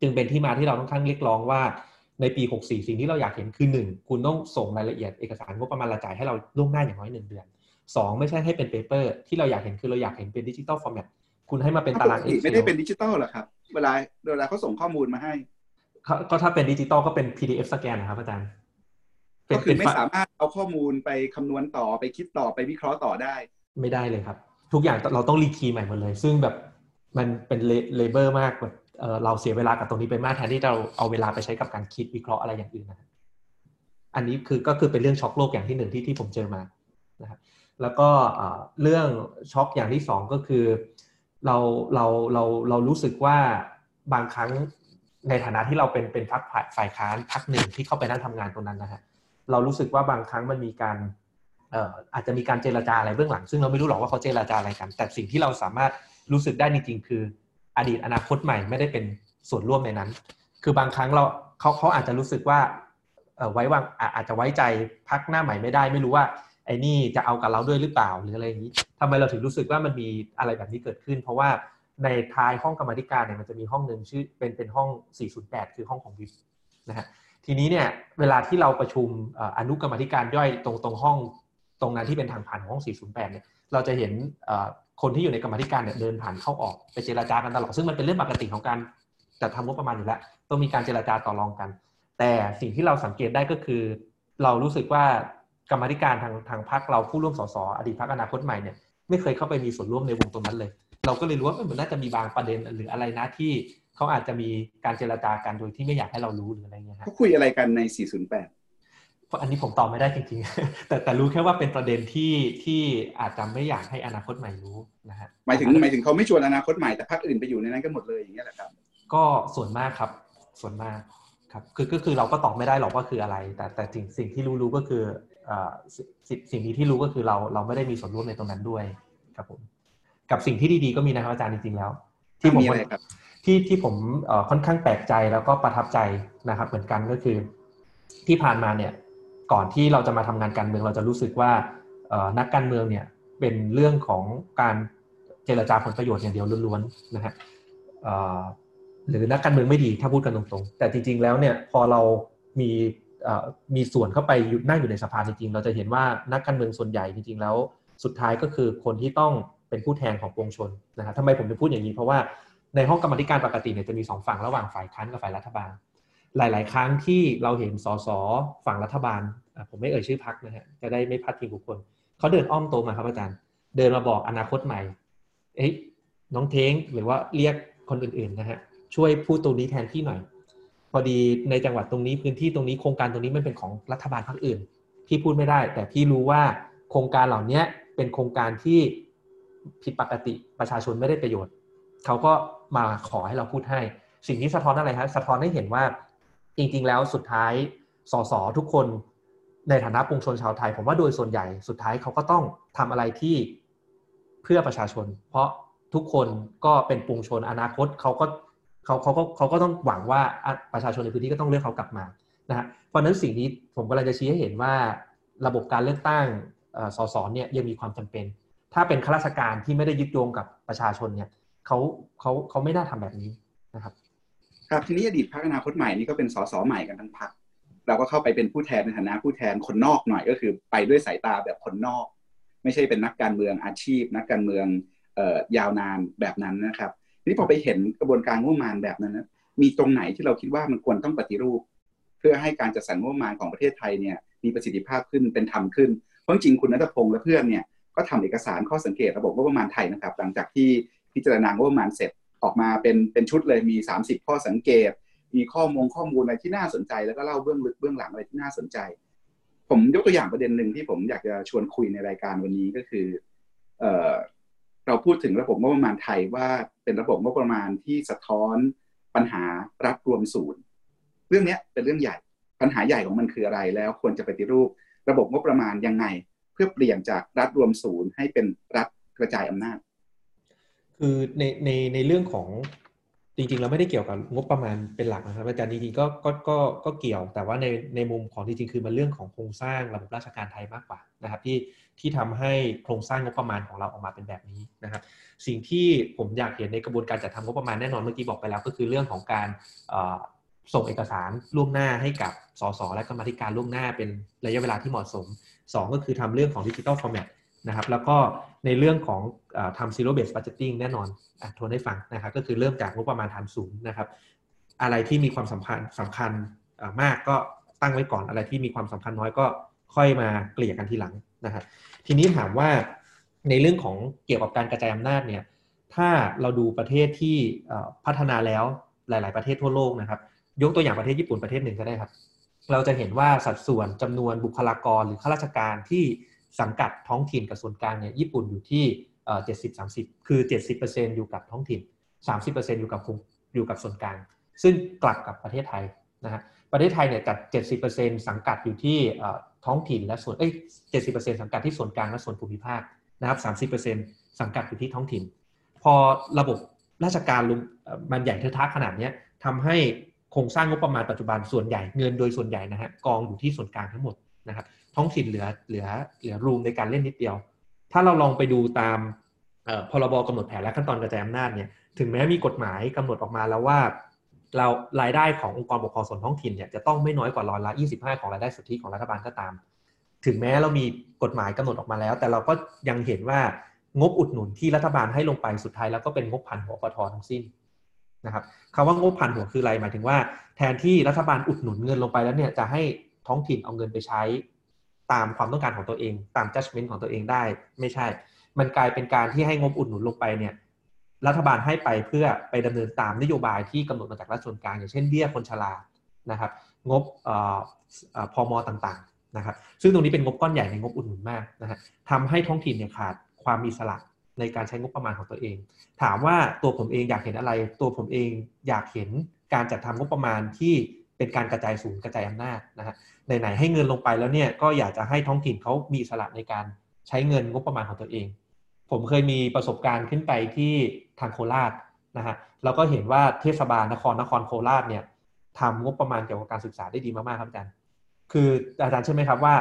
Speaker 2: จึงเป็นที่มาที่เราต้องข้างเรียกร้องว่าในปี 64 สิ่งที่เราอยากเห็นคือ 1 คุณต้องส่งรายละเอียดเอกสารงบประมาณรายจ่ายให้เราล่วงหน้าอย่างน้อยหนึ่งเดือน 2 ไม่ใช่ให้เป็น paper ที่เราอยากเห็นคือเราอยากเห็นเป็น digital format คุณให้มาเป็นตาราง
Speaker 1: Excel ไม่ได้เป็นดิจิตอลหรอครับเวลาเวลาเขาส่งข้อมูลมาให้
Speaker 2: ก็ถ้าเป็นดิจิตอลก็เป็น PDF สแกนนะครับอาจารย์
Speaker 1: ก็คือไม่สามารถเอาข้อมูลไปคำนวณต่อไปคิดต่อไปวิเคราะห์ต่อได้
Speaker 2: ไม่ได้เลยครับ ทุกอย่างเราต้อง rekey ใหม่หมดเลย ซึ่งแบบมันเป็น labor มากแบบเราเสียเวลากับตรงนี้ไปมากแทนที่เราเอาเวลาไปใช้กับการคิดวิเคราะห์อะไรอย่างอื่นนะอันนี้คือก็คือเป็นเรื่องช็อกโลกอย่างที่หนึ่งที่ที่ผมเจอมานะครับแล้วก็เรื่องช็อกอย่างที่สองก็คือเราเราเราเรารู้สึกว่าบางครั้งในฐานะที่เราเป็นเป็นพรรคฝ่ายค้านพรรคหนึ่งที่เข้าไปนั่งทำงานตรงนั้นนะฮะ เรารู้สึกว่าบางครั้งมันมีการเอ่ออาจจะมีการเจรจาอะไรเบื้องหลัง ซึ่งเราไม่รู้หรอกว่าเขาเจรจาอะไรกัน แต่สิ่งที่เราสามารถรู้สึกได้จริงๆคือ อดีตอนาคตใหม่ไม่ได้เป็นส่วนร่วมในนั้น คือบางครั้งเราเขาเขาอาจจะรู้สึกว่าไว้วางอาจจะไว้ใจพักหน้าใหม่ไม่ได้ ไม่รู้ว่าไอ้นี่จะเอากับเราด้วยหรือเปล่าหรืออะไรอย่างนี้ทำไมเราถึงรู้สึกว่ามันมีอะไรแบบนี้เกิดขึ้น เพราะว่าในท้ายห้องกรรมธิการเนี่ยมันจะมีห้องหนึ่งชื่อเป็นเป็นห้อง 408 คือห้องของวิฟนะฮะ ทีนี้เนี่ยเวลาที่เราประชุมอนุกรรมธิการย่อยตรงตรงห้องตรงนั้นที่เป็นทางผ่านของห้อง 408 เนี่ยเราจะเห็นคนที่อยู่ในกรรมธิการเนี่ยเดินผ่านเข้าออกไปเจราจากันตลอดซึ่งมันเป็นเรื่องปกติของการจัดทำงบประมาณอยู่แล้วต้องมีการเจราจาต่อรองกัน แต่สิ่งที่เราสังเกตได้ก็คือ เรารู้สึกว่ากรรมธิการทางทางพรรคเราผู้ร่วมสสอดีตพรรคอนาคตใหม่เนี่ยไม่เคยเข้าไปมีส่วนร่วมในวงตรงนั้นเลย เราก็เลยรู้ว่ามันน่าจะมีบางประเด็นหรืออะไรนะที่ เขาอาจจะมีการเจราจากันโดยที่ไม่อยากให้เรารู้หรืออะไรเงี้ย
Speaker 1: เขาคุยอะไรกันใน 408
Speaker 2: อันนี้ผมตอบไม่ได้จริงๆ แต่แต่รู้แค่ว่าเป็นประเด็นที่ที่อาจจะไม่อยากให้อนาคตใหม่รู้นะฮะ
Speaker 1: หมายถึงหมายถึงเขาไม่ชวนอนาคตใหม่แต่พรรคอื่นไปอยู่ในนั้นกันหมดเลยอย่างเงี้ยแหละครับ
Speaker 2: ก็ส่วนมากครับส่วนมากครับคือก็คือเราก็ตอบไม่ได้หรอกว่าคืออะไร แต่แต่สิ่งสิ่งที่รู้รู้ก็คืออ่าสิ่งสิ่งนี้ที่รู้ก็คือเราเราไม่ได้มีส่วนร่วมในตรงนั้นด้วยครับผมกับสิ่งที่ดีๆก็มีนะครับอาจารย์จริงๆแล้ว
Speaker 1: ที่ผม
Speaker 2: ที่ที่ผมค่อนข้างแปลกใจแล้วก็ประทับใจนะครับเหมือนกันก็คือที่ผ่านมาเนี่ยก่อนที่เราจะมาทำงานการเมืองเราจะรู้สึกว่านักการเมืองเนี่ยเป็นเรื่องของการเจรจาผลประโยชน์อย่างเดียวล้วนๆนะฮะหรือนักการเมืองไม่ดีถ้าพูดกันตรงๆ แต่จริง ๆ แล้วเนี่ยพอเรามีมีส่วนเข้าไปนั่งอยู่ในสภาจริงๆ เราจะเห็นว่านักการเมืองส่วนใหญ่จริงๆ แล้วสุดท้ายก็คือคนที่ต้องเป็นผู้แทนของปวงชนนะฮะทำไมผมถึงพูดอย่างนี้เพราะว่า ในห้องกรรมธิการปกติเนี่ยจะมีสองฝั่งระหว่างฝ่ายค้านกับฝ่ายรัฐบาล หลาย ๆ ครั้งที่เราเห็นสสฝั่งรัฐบาล ผมไม่เอ่ยชื่อพักนะฮะจะได้ไม่พัดพิงบุคคลเขาเดินอ้อมโตมาครับอาจารย์ เดินมาบอกอนาคตใหม่เอ้ยน้องเท้งหรือว่าเรียกคนอื่น ๆ นะฮะช่วยพูดตรงนี้แทนพี่หน่อย พอดีในจังหวัดตรงนี้พื้นที่ตรงนี้โครงการตรงนี้มันเป็นของรัฐบาลพักอื่นพี่พูดไม่ได้ แต่พี่รู้ว่าโครงการเหล่านี้เป็นโครงการที่ผิดปกติประชาชนไม่ได้ประโยชน์ เขาก็ มาขอให้เราพูดให้ สิ่งที่สะท้อนอะไรครับสะท้อนให้เห็นว่าจริงๆ แล้วสุดท้ายสสทุกคนในฐานะปวงชนชาวไทย ผมว่าโดยส่วนใหญ่สุดท้ายเขาก็ต้องทำอะไรที่เพื่อประชาชน เพราะทุกคนก็เป็นปวงชนอนาคตเขาก็เขาเขาก็เขาก็ต้องหวังว่าประชาชนในพื้นที่ก็ต้องเลือกเขากลับมานะฮะเพราะนั้นสิ่งนี้ผมกำลังจะชี้ให้เห็นว่าระบบการเลือกตั้งสสเนี่ยยังมีความจำเป็น ถ้าเป็นข้าราชการที่ไม่ได้ยึดโยงกับประชาชนเนี่ย เขาเขาเขาไม่น่าทำแบบนี้นะครับ
Speaker 1: ครับทีนี้อดีตพรรคอนาคตใหม่นี่ก็เป็นสสใหม่กันทั้งพรรคเราก็เข้าไปเป็นผู้แทนในฐานะผู้แทนคนนอกหน่อยก็คือ ไปด้วยสายตาแบบคนนอก ไม่ใช่เป็นนักการเมืองอาชีพ นักการเมืองเออยาวนานแบบนั้นนะครับทีนี้พอไปเห็นกระบวนการงบประมาณแบบนั้นนะมีตรงไหนที่เราคิดว่ามันควรต้องปฏิรูป เพื่อให้การจัดสรรงบประมาณของประเทศไทยเนี่ยมีประสิทธิภาพขึ้นเป็นธรรมขึ้นเพราะจริงคุณนัทพงศ์และเพื่อนเนี่ยก็ทำเอกสารข้อสังเกตระบบงบประมาณไทยนะครับ หลังจากที่ พิจารณางบประมาณเสร็จออกมาเป็นเป็นชุดเลยมี 30 ข้อสังเกต มีข้อมูลข้อมูลอะไรที่น่าสนใจ แล้วก็เล่าเบื้องลึกเบื้องหลังอะไรที่น่าสนใจ ผมยกตัวอย่างประเด็นหนึ่งที่ผมอยากจะชวนคุยในรายการวันนี้ก็คือเออเราพูดถึงระบบงบประมาณไทยว่าเป็นระบบงบประมาณที่สะท้อนปัญหารัฐรวมศูนย์ เรื่องนี้เป็นเรื่องใหญ่ปัญหาใหญ่ของมันคืออะไรแล้วควรจะปฏิรูประบบงบประมาณยังไง เพื่อเปลี่ยนจากรัฐรวมศูนย์ให้เป็นรัฐกระจายอำนาจ
Speaker 2: คือในในในเรื่องของจริงๆเราไม่ได้เกี่ยวกับงบประมาณเป็นหลักนะครับอาจารย์จริงๆก็ก็ก็ก็เกี่ยว แต่ว่าในในมุมของจริงๆคือมันเรื่องของโครงสร้างระบบราชการไทยมากกว่านะครับ ที่ที่ทำให้โครงสร้างงบประมาณของเราออกมาเป็นแบบนี้นะครับ สิ่งที่ผมอยากเห็นในกระบวนการจัดทำงบประมาณแน่นอนเมื่อกี้บอกไปแล้ว ก็คือเรื่องของการส่งเอกสารล่วงหน้าให้กับสสและกรรมธิการล่วงหน้าเป็นระยะเวลาที่เหมาะสม 2 ก็คือทำเรื่องของดิจิทัลฟอร์แมตนะครับแล้วก็ ในเรื่องของอทำ zero based budgeting แน่นอนอทวนให้ฟังนะครับก็คือเริ่มจากงบประมาณฐานสูงนะครับอะไรที่มีความสำคัญสำคัญมากก็ตั้งไว้ก่อนอะไรที่มีความสำคัญน้อยก็ค่อยมาเกลี่ยกันทีหลังนะครับทีนี้ถามว่าในเรื่องของเกี่ยวกับการกระจายอำนาจเนี่ยถ้าเราดูประเทศที่พัฒนาแล้วหลาย ๆ ประเทศทั่วโลกนะครับ ยกตัวอย่างประเทศญี่ปุ่นประเทศหนึ่งก็ได้ครับ เราจะเห็นว่าสัดส่วนจำนวนบุคลากรหรือข้าราชการที่ สังกัดท้องถิ่นกับส่วนกลางเนี่ยญี่ปุ่นอยู่ที่เจ็ดสิบสามสิบคือเจ็ดสิบเปอร์เซ็นอยู่กับท้องถิ่นสามสิบเปอร์เซ็นอยู่กับอยู่กับส่วนกลาง ซึ่งกลับกับประเทศไทยนะฮะประเทศไทยเนี่ยจัดเจ็ดสิบเปอร์เซ็นสังกัดอยู่ที่ท้องถิ่นและส่วนเอ้ยเจ็ดสิบเปอร์เซ็นสังกัดที่ส่วนกลางและส่วนภูมิภาคนะครับสามสิบเปอร์เซ็นสังกัดอยู่ที่ท้องถิ่น พอระบบราชการมันใหญ่เทอะทะขนาดนี้ทำให้โครงสร้างงบประมาณปัจจุบันส่วนใหญ่เงินโดยส่วนใหญ่นะฮะกองอยู่ที่ส่วนกลางทั้งหมดนะครับ ท้องถิ่นเหลือเหลือเหลือรูมในการเล่นนิดเดียว ถ้าเราลองไปดูตามพรบกำหนดแผนและขั้นตอนกระจายอำนาจเนี่ยถึงแม้มีกฎหมายกำหนดออกมาแล้วว่า เรารายได้ขององค์กรปกครองส่วนท้องถิ่นเนี่ยจะต้องไม่น้อยกว่าร้อยละ 25 ของรายได้สุทธิของรัฐบาลก็ตาม ถึงแม้เรามีกฎหมายกำหนดออกมาแล้ว แต่เราก็ยังเห็นว่างบอุดหนุนที่รัฐบาลให้ลงไปสุดท้ายแล้วก็เป็นงบผ่านหัวปททั้งสิ้นนะครับคำว่างบผ่านหัวคืออะไรหมายถึงว่า แทนที่รัฐบาลอุดหนุนเงินลงไปแล้วเนี่ยจะให้ท้องถิ่นเอาเงินไปใช้ ตามความต้องการของตัวเอง ตาม judgment ของตัวเองได้ ไม่ใช่ มันกลายเป็นการที่ให้งบอุดหนุนลงไปเนี่ยรัฐบาลให้ไปเพื่อไปดำเนินตามนโยบายที่กำหนดมาจากรัฐส่วนกลางอย่างเช่นเบี้ยคนชรานะครับ งบพอมอต่างๆนะครับ ซึ่งตรงนี้เป็นงบก้อนใหญ่ในงบอุดหนุนมากนะฮะทำให้ท้องถิ่นเนี่ยขาดความมีสละในการใช้งบประมาณของตัวเอง ถามว่าตัวผมเองอยากเห็นอะไร ตัวผมเองอยากเห็นการจัดทำงบประมาณที่เป็นการกระจายศูนย์กระจายอำนาจนะฮะ ไหนๆให้เงินลงไปแล้วเนี่ยก็อยากจะให้ท้องถิ่นเขามีสละในการใช้เงินงบประมาณของตัวเอง ผมเคยมีประสบการณ์ขึ้นไปที่ทางโคราชนะฮะเราก็เห็นว่าเทศบาลนครนครโคราชเนี่ยทำงบประมาณเกี่ยวกับการศึกษาได้ดีมากๆครับอาจารย์ คืออาจารย์เชื่อไหมครับว่า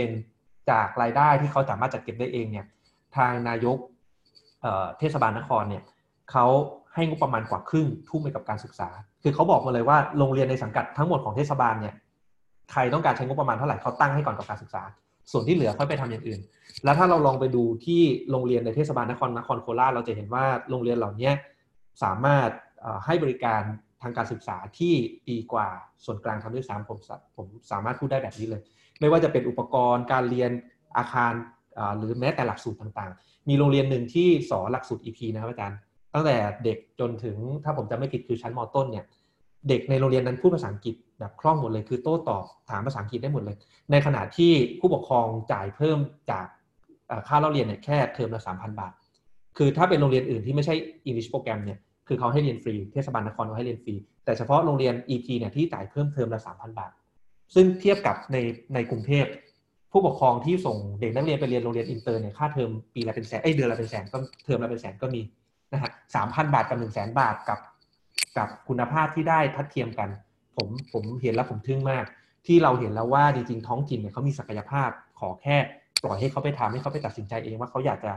Speaker 2: 100%จากรายได้ที่เขาสามารถจัดเก็บได้เองเนี่ยทางนายกเทศบาลนครเนี่ยเขาให้งบประมาณกว่าครึ่งทุ่มไปกับการศึกษา คือเขาบอกมาเลยว่าโรงเรียนในสังกัดทั้งหมดของเทศบาลเนี่ย ใครต้องการใช้งบประมาณเท่าไหร่เขาตั้งให้ก่อนกับการศึกษา ส่วนที่เหลือค่อยไปทำอย่างอื่น แล้วถ้าเราลองไปดูที่โรงเรียนในเทศบาลนครนครโคราชเราจะเห็นว่าโรงเรียนเหล่านี้สามารถให้บริการทางการศึกษาที่ดีกว่าส่วนกลางทำด้วยซ้ำผมผมสามารถพูดได้แบบนี้เลย ไม่ว่าจะเป็นอุปกรณ์การเรียนอาคารหรือแม้แต่หลักสูตรต่างๆ มีโรงเรียนหนึ่งที่สอนหลักสูตร EP นะครับอาจารย์ตั้งแต่เด็กจนถึงถ้าผมจำไม่ผิดคือชั้นมต้นเนี่ยเด็กในโรงเรียนนั้นพูดภาษาอังกฤษ แบบคล่องหมดเลยคือโต้ตอบถามภาษาอังกฤษได้หมดเลย ในขณะที่ผู้ปกครองจ่ายเพิ่มจากค่าเล่าเรียนเนี่ยแค่เทอมละสามพันบาท คือถ้าเป็นโรงเรียนอื่นที่ไม่ใช่ English โปรแกรมเนี่ยคือเขาให้เรียนฟรีเทศบาลนครเขาให้เรียนฟรี แต่เฉพาะโรงเรียน EP เนี่ยที่จ่ายเพิ่มเทอมละสามพันบาท ซึ่งเทียบกับในในกรุงเทพผู้ปกครองที่ส่งเด็กนักเรียนไปเรียนโรงเรียนอินเตอร์เนี่ยค่าเทอมปีละเป็นแสนเอ้เดือนละเป็นแสนก็เทอมละเป็นแสนก็มีนะฮะสามพันบาทกับหนึ่งแสนบาทกับกับคุณภาพที่ได้ทัดเทียมกัน ผมผมเห็นแล้วผมทึ่งมาก ที่เราเห็นแล้วว่าจริงๆท้องถิ่นเนี่ยเขามีศักยภาพขอแค่ปล่อยให้เขาไปทำให้เขาไปตัดสินใจเองว่าเขาอยากจะ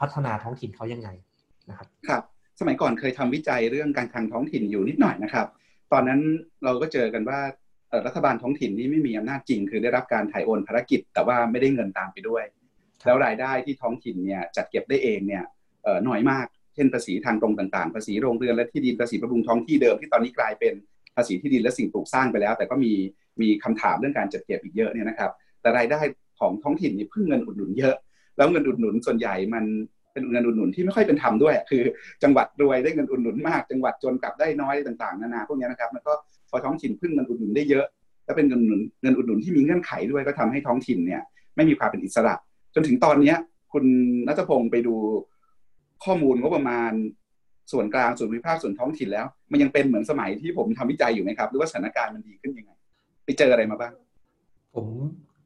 Speaker 2: พัฒนาท้องถิ่นเขายังไงนะครับ
Speaker 1: ครับสมัยก่อนเคยทำวิจัยเรื่องการคลังท้องถิ่นอยู่นิดหน่อยนะครับ ตอนนั้นเราก็เจอกันว่ารัฐบาลท้องถิ่นนี่ไม่มีอำนาจจริง คือได้รับการถ่ายโอนภารกิจ แต่ว่าไม่ได้เงินตามไปด้วย แล้วรายได้ที่ท้องถิ่นเนี่ยจัดเก็บได้เองเนี่ยน้อยมาก เช่นภาษีทางตรงต่างๆ ภาษีโรงเรือนและที่ดินภาษีประมงท้องที่เดิมที่ตอนนี้กลายเป็นภาษีที่ดินและสิ่งปลูกสร้างไปแล้ว แต่ก็มีมีคำถามเรื่องการจัดเก็บอีกเยอะเนี่ยนะครับ แต่รายได้ของท้องถิ่นนี่พึ่งเงินอุดหนุนเยอะ แล้วเงินอุดหนุนส่วนใหญ่มันเป็นเงินอุดหนุนที่ไม่ค่อยเป็นธรรมด้วย คือ จังหวัดรวยได้เงินอุดหนุนมาก จังหวัดจนกลับได้น้อยต่างๆ นานาพวกนี้นะครับแล้วก็พอท้องถิ่นพึ่งเงินอุดหนุนได้เยอะ และเป็นเงินอุดหนุนเงินอุดหนุนที่มีเงื่อนไขด้วยก็ทำให้ท้องถิ่นเนี่ยไม่มีความเป็นอิสระ จนถึงตอนเนี้ยคุณนัทพงศ์ไปดูข้อมูลงบประมาณ ส่วนกลางส่วนภูมิภาคส่วนท้องถิ่นแล้ว มันยังเป็นเหมือนสมัยที่ผมทำวิจัยอยู่ไหมครับ หรือว่าสถานการณ์มันดีขึ้นยังไง ไปเจออะไรมาบ้าง
Speaker 2: ผม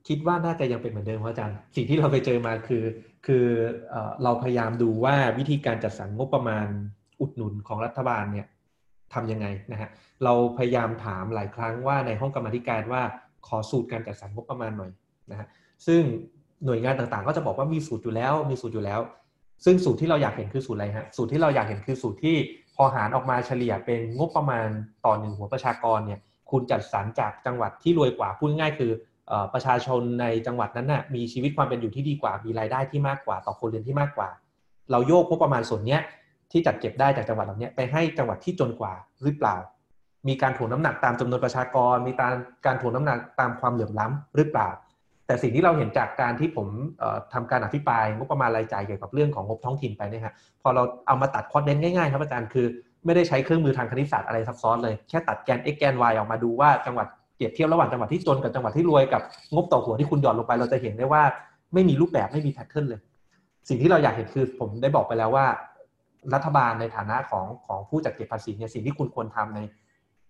Speaker 2: คิดว่าน่าจะยังเป็นเหมือนเดิมครับอาจารย์ สิ่งที่เราไปเจอมาคือ คือเราพยายามดูว่าวิธีการจัดสรรงบประมาณอุดหนุนของรัฐบาลเนี่ยทำยังไงนะฮะเราพยายามถามหลายครั้งว่าในห้องกรรมธิการว่าขอสูตรการจัดสรรงบประมาณหน่อยนะฮะซึ่งหน่วยงานต่างๆ ก็จะบอกว่ามีสูตรอยู่แล้ว มีสูตรอยู่แล้ว ซึ่งสูตรที่เราอยากเห็นคือสูตรอะไรฮะสูตรที่เราอยากเห็นคือสูตรที่พอหารออกมาเฉลี่ยเป็นงบประมาณต่อหนึ่งหัวประชากรเนี่ยคุณจัดสรรจากจังหวัดที่รวยกว่าพูดง่ายคือประชาชนในจังหวัดนั้นนะ่ะมีชีวิตความเป็นอยู่ที่ดีกว่า มีรายได้ที่มากกว่าต่อคนเรือนที่มากกว่า เราโยกงบประมาณส่วนเนี้ยที่จัดเก็บได้จากจังหวัดเหล่านี้ไปให้จังหวัดที่จนกว่าหรือเปล่า มีการถ่วงน้ำหนักตามจำนวนประชากร มีการการถ่วงน้ำหนักตามความเหลื่อมล้ำหรือเปล่า แต่สิ่งที่เราเห็นจากการที่ผมทำการอภิปรายงบประมาณรายจ่ายเกี่ยวกับเรื่องของงบท้องถิ่นไปเนี่ยฮะพอเราเอามาตัดคอร์ดเดนง่ายๆ ครับอาจารย์คือไม่ได้ใช้เครื่องมือทางคณิตศาสตร์อะไรซับซ้อนเลยแค่ตัดแกน x แกน y ออกมาดูว่าจังหวัดเปรียบเทียบระหว่างจังหวัดที่จนกับจังหวัดที่รวยกับงบต่อหัวที่คุณหย่อนลงไป เราจะเห็นได้ว่าไม่มีรูปแบบไม่มีแพทเทิร์นเลย สิ่งที่เราอยากเห็นคือผมได้บอกไปแล้วว่า รัฐบาลในฐานะของของผู้จัดเก็บภาษีเนี่ยสิ่งที่คุณควรทำใน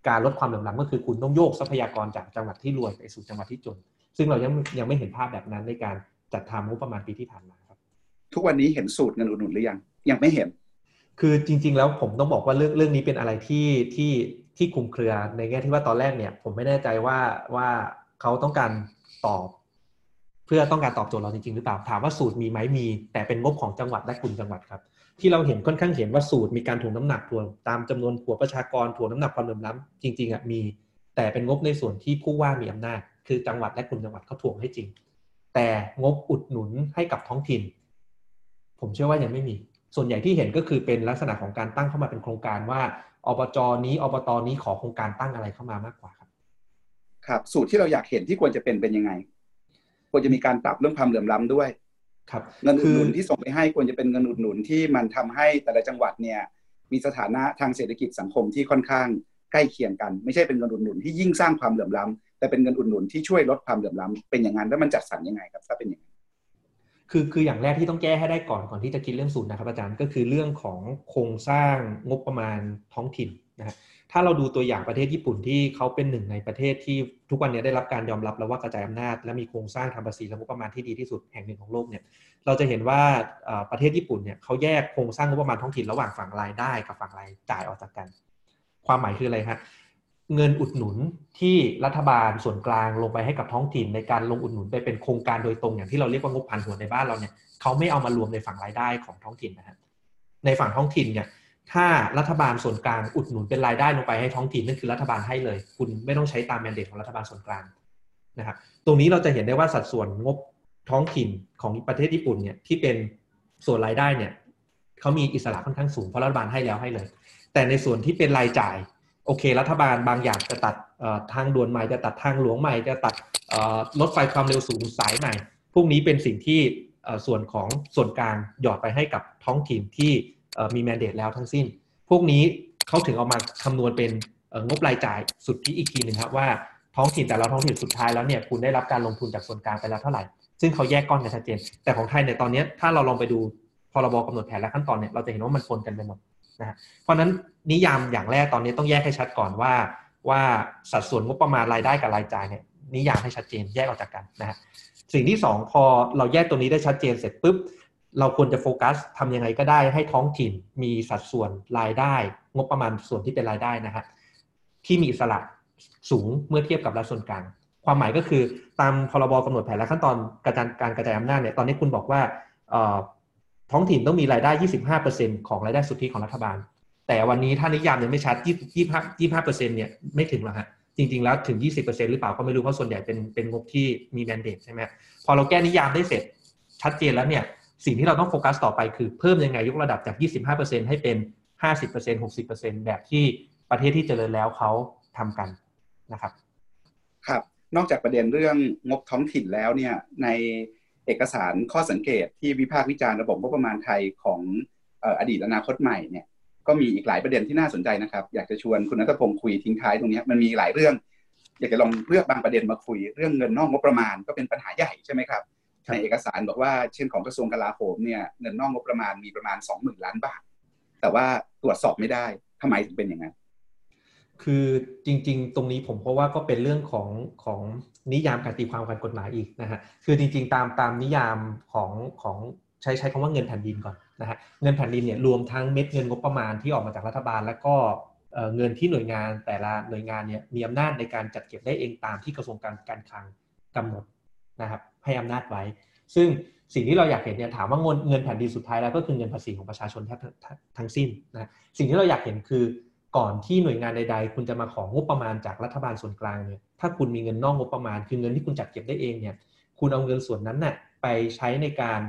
Speaker 2: การลดความเหลื่อมล้ำก็คือคุณต้องโยกทรัพยากรจากจังหวัดที่รวยไปสู่จังหวัดที่จน ซึ่งเรายังยังไม่เห็นภาพแบบนั้นในการจัดทำงบประมาณปีที่ผ่านมาครับ
Speaker 1: ทุกวันนี้เห็นสูตรเงินอุดหนุนหรือยัง ยังไม่เห็น
Speaker 2: คือจริง ๆ แล้วผมต้องบอกว่าเรื่องเรื่องนี้เป็นอะไรที่ที่ที่คุมเครือในแง่ที่ว่าตอนแรกเนี่ย ผมไม่แน่ใจว่าว่าเขาต้องการตอบ เพื่อต้องการตอบโจทย์เราจริงๆหรือเปล่าถามว่าสูตรมีไหมมี แต่เป็นงบของจังหวัดและกลุ่มจังหวัดครับ ที่เราเห็นค่อนข้างเห็นว่าสูตรมีการถ่วงน้ำหนักถ่วงตามจำนวนผัวประชากรถ่วงน้ำหนักความเหลื่อมล้ำจริงๆอะมี แต่เป็นงบในส่วนที่ผู้ว่ามีอำนาจ คือจังหวัดและกลุ่มจังหวัดเขาถ่วงให้จริง แต่งบอุดหนุนให้กับท้องถิ่น ผมเชื่อว่ายังไม่มี ส่วนใหญ่ที่เห็นก็คือเป็นลักษณะของการตั้งเข้ามาเป็นโครงการว่าอบจนี้อบตนี้ขอโครงการตั้งอะไรเข้ามามากกว่าครับ
Speaker 1: ครับ สูตรที่เราอยากเห็นที่ควรจะเป็นเป็นยังไงควรจะมีการปรับเรื่องความเหลื่อมล้ำด้วย
Speaker 2: ครับ
Speaker 1: เงินอุดหนุนที่ส่งไปให้ควรจะเป็นเงินอุดหนุนที่มันทำให้แต่ละจังหวัดเนี่ย มีสถานะทางเศรษฐกิจสังคมที่ค่อนข้างใกล้เคียงกัน ไม่ใช่เป็นเงินอุดหนุนที่ยิ่งสร้างความเหลื่อมล้ำ แต่เป็นเงินอุดหนุนที่ช่วยลดความเหลื่อมล้ำเป็นอย่างนั้นแล้วมันจัดสรรยังไงครับถ้าเป็นอย่างนั้น
Speaker 2: คือคืออย่างแรกที่ต้องแก้ให้ได้ก่อนก่อนที่จะคิดเรื่องสูตรนะครับอาจารย์ก็คือเรื่องของโครงสร้างงบประมาณท้องถิ่นนะฮะถ้าเราดูตัวอย่างประเทศญี่ปุ่นที่เขาเป็นหนึ่งในประเทศที่ทุกวันนี้ได้รับการยอมรับแล้วว่ากระจายอำนาจ และมีโครงสร้างทางภาษีและงบประมาณที่ดีที่สุดแห่งหนึ่งของโลกเนี่ยเราจะเห็นว่าประเทศญี่ปุ่นเนี่ยเขาแยกโครงสร้างงบประมาณท้องถิ่นระหว่างฝั่งรายได้กับฝั่งรายจ่ายออกจากกัน ความหมายคืออะไรฮะ เงินอุดหนุนที่รัฐบาลส่วนกลางลงไปให้กับท้องถิ่นในการลงอุดหนุนไปเป็นโครงการโดยตรงอย่างที่เราเรียกว่างบผ่านหัวในบ้านเราเนี่ยเขาไม่เอามารวมในฝั่งรายได้ของท้องถิ่นนะฮะในฝั่งท้องถิ่นเนี่ยถ้ารัฐบาลส่วนกลางอุดหนุนเป็นรายได้ลงไปให้ท้องถิ่นนั่นคือรัฐบาลให้เลย คุณไม่ต้องใช้ตามแมนเดตของรัฐบาลส่วนกลางนะครับตรงนี้เราจะเห็นได้ว่าสัดส่วนงบท้องถิ่นของประเทศญี่ปุ่นเนี่ยที่เป็นส่วนรายได้เนี่ยเขามีอิสระค่อนข้างสูงเพราะรัฐบาลให้แล้วให้เลย แต่ในส่วนที่เป็นรายจ่าย โอเค รัฐบาลบางอย่างจะตัดทางด่วนใหม่จะตัดทางหลวงใหม่จะตัดรถไฟความเร็วสูงสายใหม่พวกนี้เป็นสิ่งที่ส่วนของส่วนกลางหยอดไปให้กับท้องถิ่นที่มีแมนเดตแล้วทั้งสิ้น พวกนี้เขาถึงเอามาคำนวณเป็นงบรายจ่ายสุดที่อีกทีหนึ่งครับว่าท้องถิ่นแต่ละท้องถิ่นสุดท้ายแล้วเนี่ยคุณได้รับการลงทุนจากส่วนกลางไปแล้วเท่าไหร่ ซึ่งเขาแยกก้อนกันชัดเจน แต่ของไทยเนี่ยตอนนี้ถ้าเราลองไปดูพรบกำหนดแผนและขั้นตอนเนี่ยเราจะเห็นว่ามันปนกันไปหมด นะเพราะนั้นนิยามอย่างแรกตอนนี้ต้องแยกให้ชัดก่อนว่า ว่าสัดส่วนงบประมาณรายได้กับรายจ่ายเนี่ยนิยามให้ชัดเจนแยกออกจากกันนะฮะสิ่งที่ 2 พอเราแยกตรงนี้ได้ชัดเจนเสร็จปุ๊บเราควรจะโฟกัสทำยังไงก็ได้ให้ท้องถิ่นมีสัดส่วนรายได้ งบประมาณส่วนที่เป็นรายได้นะฮะที่มีอิสระสูงเมื่อเทียบกับรัฐส่วนกลางความหมายก็คือตามพรบกำหนดแผนและขั้นตอนการการกระจายอำนาจเนี่ยตอนนี้คุณบอกว่า ท้องถิ่นต้องมีรายได้ 25%ของรายได้สุทธิของรัฐบาล แต่วันนี้ถ้านิยามยังไม่ชัด 25 25%เนี่ยไม่ถึงหรอกฮะจริง ๆ แล้วถึง 20%หรือเปล่าก็ไม่รู้เพราะส่วนใหญ่เป็นเป็นงบที่มีแมนเดตใช่ไหมพอเราแก้นิยามได้เสร็จชัดเจนแล้วเนี่ยสิ่งที่เราต้องโฟกัสต่อไปคือเพิ่มยังไงยกระดับจาก 25%ให้เป็น 50% 60%แบบที่ประเทศที่เจริญแล้วเขาทำกันนะครับ
Speaker 1: ครับ นอกจากประเด็นเรื่องงบท้องถิ่นแล้วเนี่ยใน เอกสารข้อสังเกตที่วิพากษ์วิจารณ์ระบบงบประมาณไทยของอดีตอนาคตใหม่เนี่ยก็มีอีกหลายประเด็นที่น่าสนใจนะครับ อยากจะชวนคุณนัทพงศ์คุยทิ้งท้ายตรงนี้มันมีหลายเรื่อง อยากจะลองเลือกบางประเด็นมาคุย เรื่องเงินนอกงบประมาณก็เป็นปัญหาใหญ่ใช่ไหมครับในเอกสารบอกว่าเช่นของกระทรวงกลาโหมเนี่ยเงินนอกงบประมาณมีประมาณสองหมื่นล้านบาท แต่ว่าตรวจสอบไม่ได้ทำไมถึงเป็นอย่างนั้น
Speaker 2: คือจริง ๆ ตรงนี้ผมเพราะว่าก็เป็นเรื่องของของ นิยามการตีความการกฎหมายอีกนะฮะคือจริงๆตามตามนิยามของของใช้ใช้คำว่าเงินแผ่นดินก่อนนะฮะเงินแผ่นดินเนี่ยรวมทั้งเม็ดเงินงบประมาณที่ออกมาจากรัฐบาล แล้วก็เงินที่หน่วยงานแต่ละหน่วยงานเนี่ยมีอำนาจในการจัดเก็บได้เองตามที่กระทรวงการการคลังกำหนดนะครับให้อำนาจไว้ ซึ่งสิ่งที่เราอยากเห็นเนี่ยถามว่าเงินเงินแผ่นดินสุดท้ายแล้วก็คือเงินภาษีของประชาชนแทบทั้งสิ้นนะสิ่งที่เราอยากเห็นคือ ก่อนที่หน่วยงานใด ๆ คุณจะมาของบประมาณจากรัฐบาลส่วนกลางเนี่ยถ้าคุณมีเงินนอกงบประมาณ คือเงินที่คุณจัดเก็บได้เองเนี่ยคุณเอาเงินส่วนนั้นน่ะไปใช้ในการ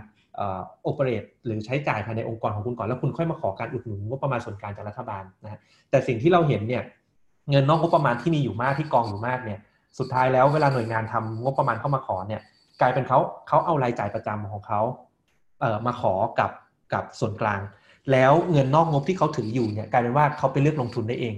Speaker 2: โอเปเรตหรือใช้จ่ายภายในองค์กรของคุณก่อนแล้วคุณค่อยมาขอการอุดหนุนงบประมาณส่วนกลางจากรัฐบาลนะฮะแต่สิ่งที่เราเห็นเนี่ยเงินนอกงบประมาณที่มีอยู่มากที่กองอยู่มากเนี่ยสุดท้ายแล้วเวลาหน่วยงานทำงบประมาณเข้ามาขอเนี่ยกลายเป็นเขาเขาเอารายจ่ายประจำของเขาเอ่อมาขอกับกับส่วนกลาง แล้วเงินนอกงบที่เขาถืออยู่เนี่ยกลายเป็นว่าเขาไปเลือกลงทุนได้เอง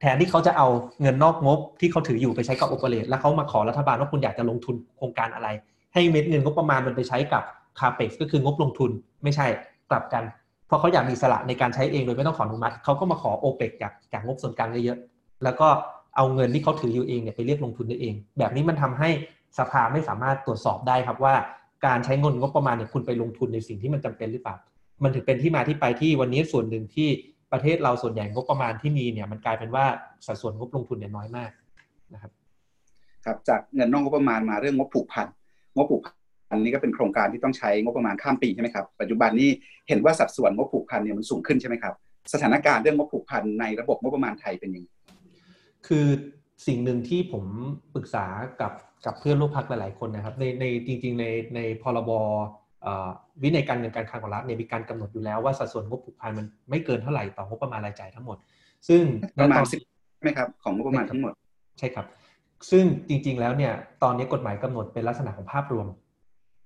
Speaker 2: แทนที่เขาจะเอาเงินนอกงบที่เขาถืออยู่ไปใช้กับโอเปเรตแล้วเขามาขอรัฐบาลว่าคุณอยากจะลงทุนโครงการอะไร ให้เม็ดเงินงบประมาณมันไปใช้กับคาเปกก็คืองบลงทุนไม่ใช่กลับกันเพราะเขาอยากมีสละในการใช้เองโดยไม่ต้องขออนุมัติเขาก็มาขอโอเปกจากจากงบส่วนกลางเยอะๆแล้วก็เอาเงินที่เขาถืออยู่เองเนี่ยไปเรียกลงทุนได้เอง แบบนี้มันทำให้สภาไม่สามารถตรวจสอบได้ครับว่า การใช้เงินงบประมาณเนี่ยคุณไปลงทุนในสิ่งที่มันจำเป็นหรือเปล่า มันถึงเป็นที่มาที่ไปที่วันนี้ส่วนหนึ่งที่ประเทศเราส่วนใหญ่งบประมาณที่มีเนี่ยมันกลายเป็นว่าสัดส่วนงบลงทุนเนี่ยน้อยมากนะครับ
Speaker 1: ครับจากเงินนอกงบประมาณมาเรื่องงบผูกพันงบผูกพันอันนี้ก็เป็นโครงการที่ต้องใช้งบประมาณข้ามปีใช่ไหมครับปัจจุบันนี้เห็นว่าสัดส่วนงบผูกพันเนี่ยมันสูงขึ้นใช่ไหมครับสถานการณ์เรื่องงบผูกพันในระบบงบประมาณไทยเป็นยังไง
Speaker 2: คือสิ่งหนึ่งที่ผมปรึกษากับกับเพื่อนร่วมพักหลาย ๆ คนนะครับในในจริง ๆ ในในพรบ วินัยการเงินการคลังของรัฐเนี่ยมีการกำหนดอยู่แล้วว่าสัดส่วนงบผูกพันมันไม่เกินเท่าไหร่ต่องบประมาณรายจ่ายทั้งหมด ซึ่ง
Speaker 1: ประมาณสิบใช่ไหมครับของงบประมาณทั้งหมด
Speaker 2: ใช่ครับ ซึ่งจริง ๆ แล้วเนี่ยตอนนี้กฎหมายกำหนดเป็นลักษณะของภาพรวม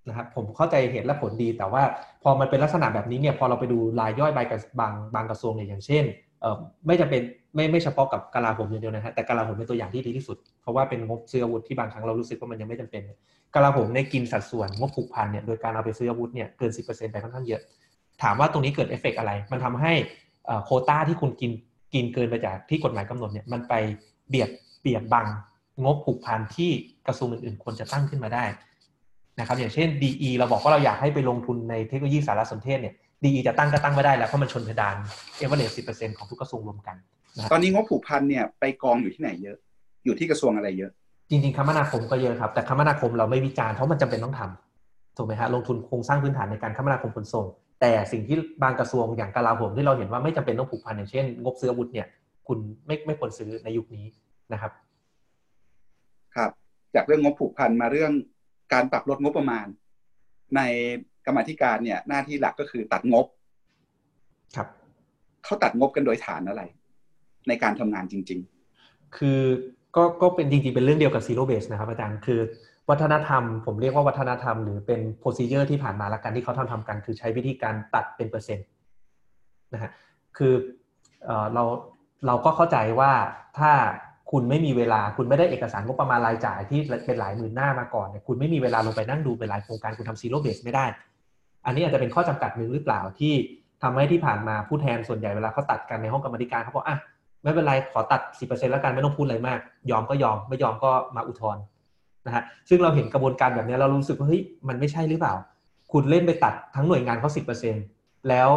Speaker 2: นะครับผมเข้าใจเหตุและผลดีแต่ว่าพอมันเป็นลักษณะแบบนี้เนี่ยพอเราไปดูรายย่อยใบบางบางกระทรวงเนี่ยอย่างเช่นเออ ไม่จำเป็นไม่ไม่เฉพาะกับกลาโหมอย่างเดียวนะฮะแต่กลาโหมเป็นตัวอย่างที่ดีที่สุด เพราะว่าเป็นงบซื้ออาวุธที่บางครั้งเรารู้สึกว่ามันยังไม่จำเป็นกลาโหมในกินสัดส่วนงบผูกพันเนี่ยโดยการเอาไปซื้ออาวุธเนี่ยเกินสิบไปค่อนข้างเยอะ ถามว่าตรงนี้เกิดเอฟเฟกอะไร มันทำให้โควตาที่คุณกินกินเกินไปจากที่กฎหมายกำหนดเนี่ยมันไปเบียดเบียดบังงบผูกพันที่กระทรวงอื่นๆควรจะตั้งขึ้นมาได้นะครับอย่างเช่น DE เราบอกว่าเราอยากให้ไปลงทุนในเทคโนโลยีสารสนเทศเนี่ย DE จะตั้งก็ตั้งไม่ได้แล้ว เพราะมันชนเพดานเอเวอเรสต์สิของทุกกระทรวงรวมกัน
Speaker 1: ตอนนี้งบผูกพันเนี่ยไปกองอยู่ที่ไหนเยอะ อยู่ที่กระทรวงอะไรเยอะ
Speaker 2: จริง ๆ คมนาคมก็เยอะครับ แต่คมนาคมเราไม่วิจารณ์เพราะมันจำเป็นต้องทำถูกไหมฮะลงทุนโครงสร้างพื้นฐานในการคมนาคมขนส่ง แต่สิ่งที่บางกระทรวงอย่างกลาโหมที่เราเห็นว่าไม่จำเป็นต้องผูกพันอย่างเช่น งบซื้ออาวุธเนี่ย คุณไม่ไม่ควรซื้อในยุคนี้นะครับ
Speaker 1: ครับ จากเรื่องงบผูกพันมาเรื่องการปรับลดงบประมาณ ใน กรรมธิการเนี่ยหน้าที่หลักก็คือตัดงบ
Speaker 2: ครับ
Speaker 1: เขาตัดงบกันโดยฐานอะไร ในการทำงานจริง
Speaker 2: ๆ คือก็ก็เป็นจริงๆ เป็นเรื่องเดียวกับ zero-based นะครับอาจารย์คือวัฒนธรรม ผมเรียกว่าวัฒนธรรมหรือเป็นโ r o c e d u r e ที่ผ่านมาละกันที่เขาทำทำกัน คือใช้วิธีการตัดเป็นเปอร์เซ็นต์นะฮะคือเราเราก็เข้าใจว่าถ้าคุณไม่มีเวลาคุณไม่ได้เอกสารงบประมาณรายจ่ายที่เป็นหลายหมื่นหน้ามาก่อนเนี่ยคุณไม่มีเวลาลงไปนั่งดูเป็นรายโครงการคุณทำ zero-based ไม่ได้ อันนี้อาจจะเป็นข้อจำกัดหนึ่งหรือเปล่าที่ทำให้ที่ผ่านมาผู้แทนส่วนใหญ่เวลาเขาตัดกันในห้องกรรมธิการเขาบอกอะไม่เป็นไรขอตัด 10%แล้วกันไม่ต้องพูดอะไรมาก ยอมก็ยอมไม่ยอมก็มาอุทธรณ์นะฮะซึ่งเราเห็นกระบวนการแบบนี้เรารู้สึกว่าเฮ้ยมันไม่ใช่หรือเปล่า คุณเล่นไปตัดทั้งหน่วยงานเขา10%แล้ว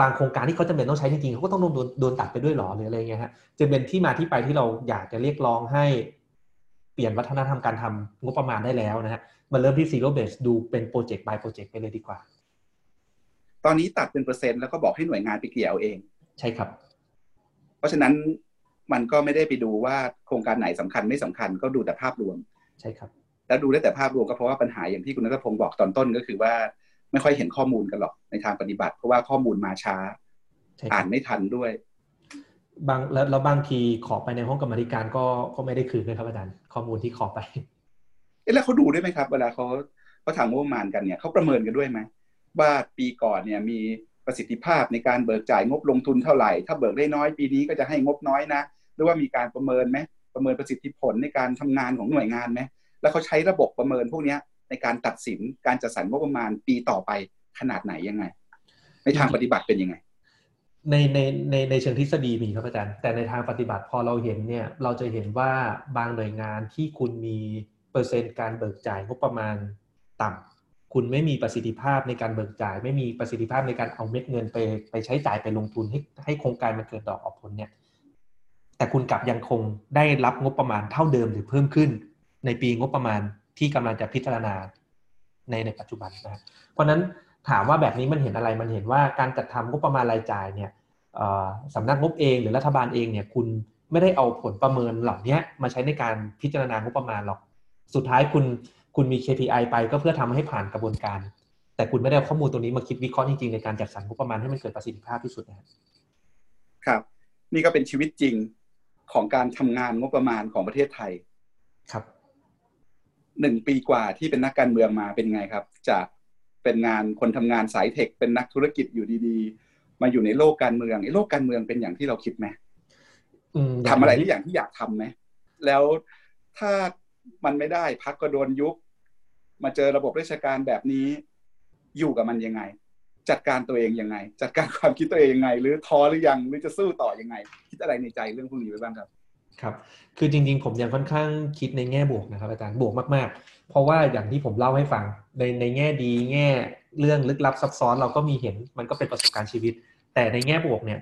Speaker 2: บางโครงการที่เขาจำเป็นต้องใช้จริงๆเขาก็ต้องโดนโดนตัดไปด้วยหรอหรืออะไรเงี้ยฮะจะเป็นที่มาที่ไปที่เราอยากจะเรียกร้องให้ ลี่ยนวัฒนธรรมการทำงบประมาณได้แล้วนะฮะมันเริ่มที่ zero-based ดูเป็นโปรเจกต์ by โปรเจกต์ไปเลยดีกว่า
Speaker 1: ตอนนี้ตัดเป็นเปอร์เซ็นต์แล้วก็บอกให้หน่วยงานไปเกลี่ยเอง
Speaker 2: ใช่ครับ
Speaker 1: เพราะฉะนั้นมันก็ไม่ได้ไปดูว่าโครงการไหนสำคัญไม่สำคัญก็ดูแต่ภาพรวม
Speaker 2: ใช่ครับ
Speaker 1: แล้วดูได้แต่ภาพรวมก็เพราะว่าปัญหาอย่างที่คุณนัทพงศ์บอกตอนต้นก็คือว่า ไม่ค่อยเห็นข้อมูลกันหรอกในทางปฏิบัติ เพราะว่าข้อมูลมาช้า อ่านไม่ทันด้วย
Speaker 2: บางแล้วแล้วบางทีขอไปในห้องกรรมธิการก็ก็ไม่ได้คืนเลยครับอาจารย์ข้อมูลที่ขอไป
Speaker 1: เอ๊ะแล้วเขาดูด้วยไหมครับ เวลาเขาเขาทำงบประมาณกันเนี่ยเขาประเมินกันด้วยไหมว่าปีก่อนเนี่ยมีประสิทธิภาพในการเบิกจ่ายงบลงทุนเท่าไหร่ ถ้าเบิกได้น้อยปีนี้ก็จะให้งบน้อยนะหรือว่ามีการประเมินไหมประเมินประสิทธิผลในการทำงานของหน่วยงานไหมแล้วเขาใช้ระบบประเมินพวกนี้ในการตัดสินการจัดสรรงบประมาณปีต่อไปขนาดไหนยังไงในทางปฏิบัติเป็นยังไง
Speaker 2: ในในในในเชิงทฤษฎีมีครับอาจารย์ แต่ในทางปฏิบัติพอเราเห็นเนี่ย เราจะเห็นว่าบางหน่วยงานที่คุณมีเปอร์เซ็นต์การเบิกจ่ายงบประมาณต่ำคุณไม่มีประสิทธิภาพในการเบิกจ่าย ไม่มีประสิทธิภาพในการเอาเม็ดเงินไปไปใช้จ่ายไปลงทุนให้ให้โครงการมันเกิดดอกออกผลเนี่ย แต่คุณกลับยังคงได้รับงบประมาณเท่าเดิมหรือเพิ่มขึ้น ในปีงบประมาณที่กำลังจะพิจารณาในในปัจจุบันนะเพราะนั้น ถามว่าแบบนี้มันเห็นอะไรมันเห็นว่าการจัดทำงบประมาณรายจ่ายเนี่ยสำนักงบเองหรือรัฐบาลเองเนี่ยคุณไม่ได้เอาผลประเมินเหล่านี้มาใช้ในการพิจารณางบประมาณหรอก สุดท้ายคุณคุณมี KPI ไปก็เพื่อทำให้ผ่านกระบวนการ แต่คุณไม่ได้เอาข้อมูลตรงนี้มาคิดวิเคราะห์จริงๆในการจัดสรรงบประมาณให้มันเกิดประสิทธิภาพที่สุดนะครับ
Speaker 1: ครับ นี่ก็เป็นชีวิตจริงของการทำงานงบประมาณของประเทศไทย
Speaker 2: ครับ
Speaker 1: หนึ่งปีกว่าที่เป็นนักการเมืองมาเป็นไงครับ จาก เป็นงานคนทำงานสายเทค เป็นนักธุรกิจอยู่ดีๆ มาอยู่ในโลกการเมืองไอ้โลกการเมืองเป็นอย่างที่เราคิดไหมทำอะไรที่อย่างที่อยากทำไหมแล้วถ้ามันไม่ได้พักก็โดนยุบมาเจอระบบราชการแบบนี้อยู่กับมันยังไง จัดการตัวเองยังไง จัดการความคิดตัวเองยังไง หรือท้อหรือยังหรือจะสู้ต่อยังไง คิดอะไรในใจเรื่องพวกนี้ไว้บ้างครับ
Speaker 2: ครับ คือจริง ๆ ผมยังค่อนข้างคิดในแง่บวกนะครับอาจารย์บวกมากๆ เพราะว่าอย่างที่ผมเล่าให้ฟังในในแง่ดีแง่เรื่องลึกลับซับซ้อนเราก็มีเห็นมันก็เป็นประสบการณ์ชีวิต แต่ในแง่บวกเนี่ย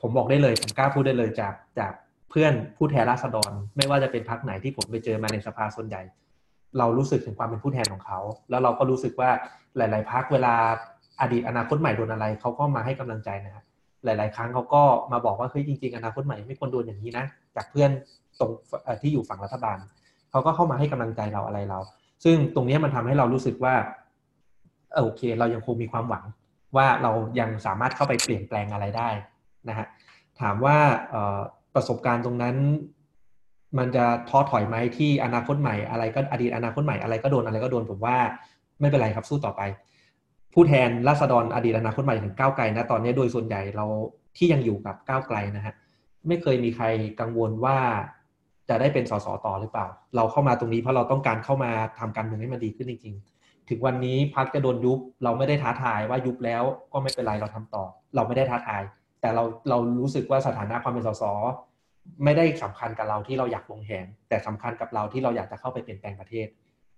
Speaker 2: ผมบอกได้เลยผมกล้าพูดได้เลยจากจากเพื่อนผู้แทนราษฎร ไม่ว่าจะเป็นพักไหนที่ผมไปเจอมาในสภาส่วนใหญ่ เรารู้สึกถึงความเป็นผู้แทนของเขา แล้วเราก็รู้สึกว่าหลาย ๆพักเวลาอดีตอนาคตใหม่โดนอะไรเขาก็มาให้กำลังใจนะครับหลาย ๆ ครั้งเขาก็มาบอกว่าเฮ้ยจริง ๆ อนาคตใหม่ไม่ควรโดนอย่างนี้นะ จากเพื่อนตรงที่อยู่ฝั่งรัฐบาลเขาก็เข้ามาให้กำลังใจเราอะไรเรา ซึ่งตรงนี้มันทำให้เรารู้สึกว่าโอเค เรายังคงมีความหวังว่าเรายังสามารถเข้าไปเปลี่ยนแปลงอะไรได้นะฮะถามว่าประสบการณ์ตรงนั้น มันจะท้อถอยไหมที่อนาคตใหม่อะไรก็อดีตอนาคตใหม่อะไรก็โดนอะไรก็โดนผมว่าไม่เป็นไรครับสู้ต่อไป ผู้แทนราษฎรอดีตอนาคตใหม่ถึงก้าวไกลนะตอนนี้โดยส่วนใหญ่เราที่ยังอยู่กับก้าวไกลนะฮะ ไม่เคยมีใครกังวลว่าจะได้เป็นสสต่อหรือเปล่า เราเข้ามาตรงนี้เพราะเราต้องการเข้ามาทำการเมืองให้มันดีขึ้นจริงๆ ถึงวันนี้พักจะโดนยุบเราไม่ได้ท้าทายว่ายุบแล้วก็ไม่เป็นไรเราทำต่อ เราไม่ได้ท้าทาย แต่เราเรารู้สึกว่าสถานะความเป็นสสไม่ได้สำคัญกับเราที่เราอยากลงแหงแต่สำคัญกับเราที่เราอยากจะเข้าไปเปลี่ยนแปลงประเทศ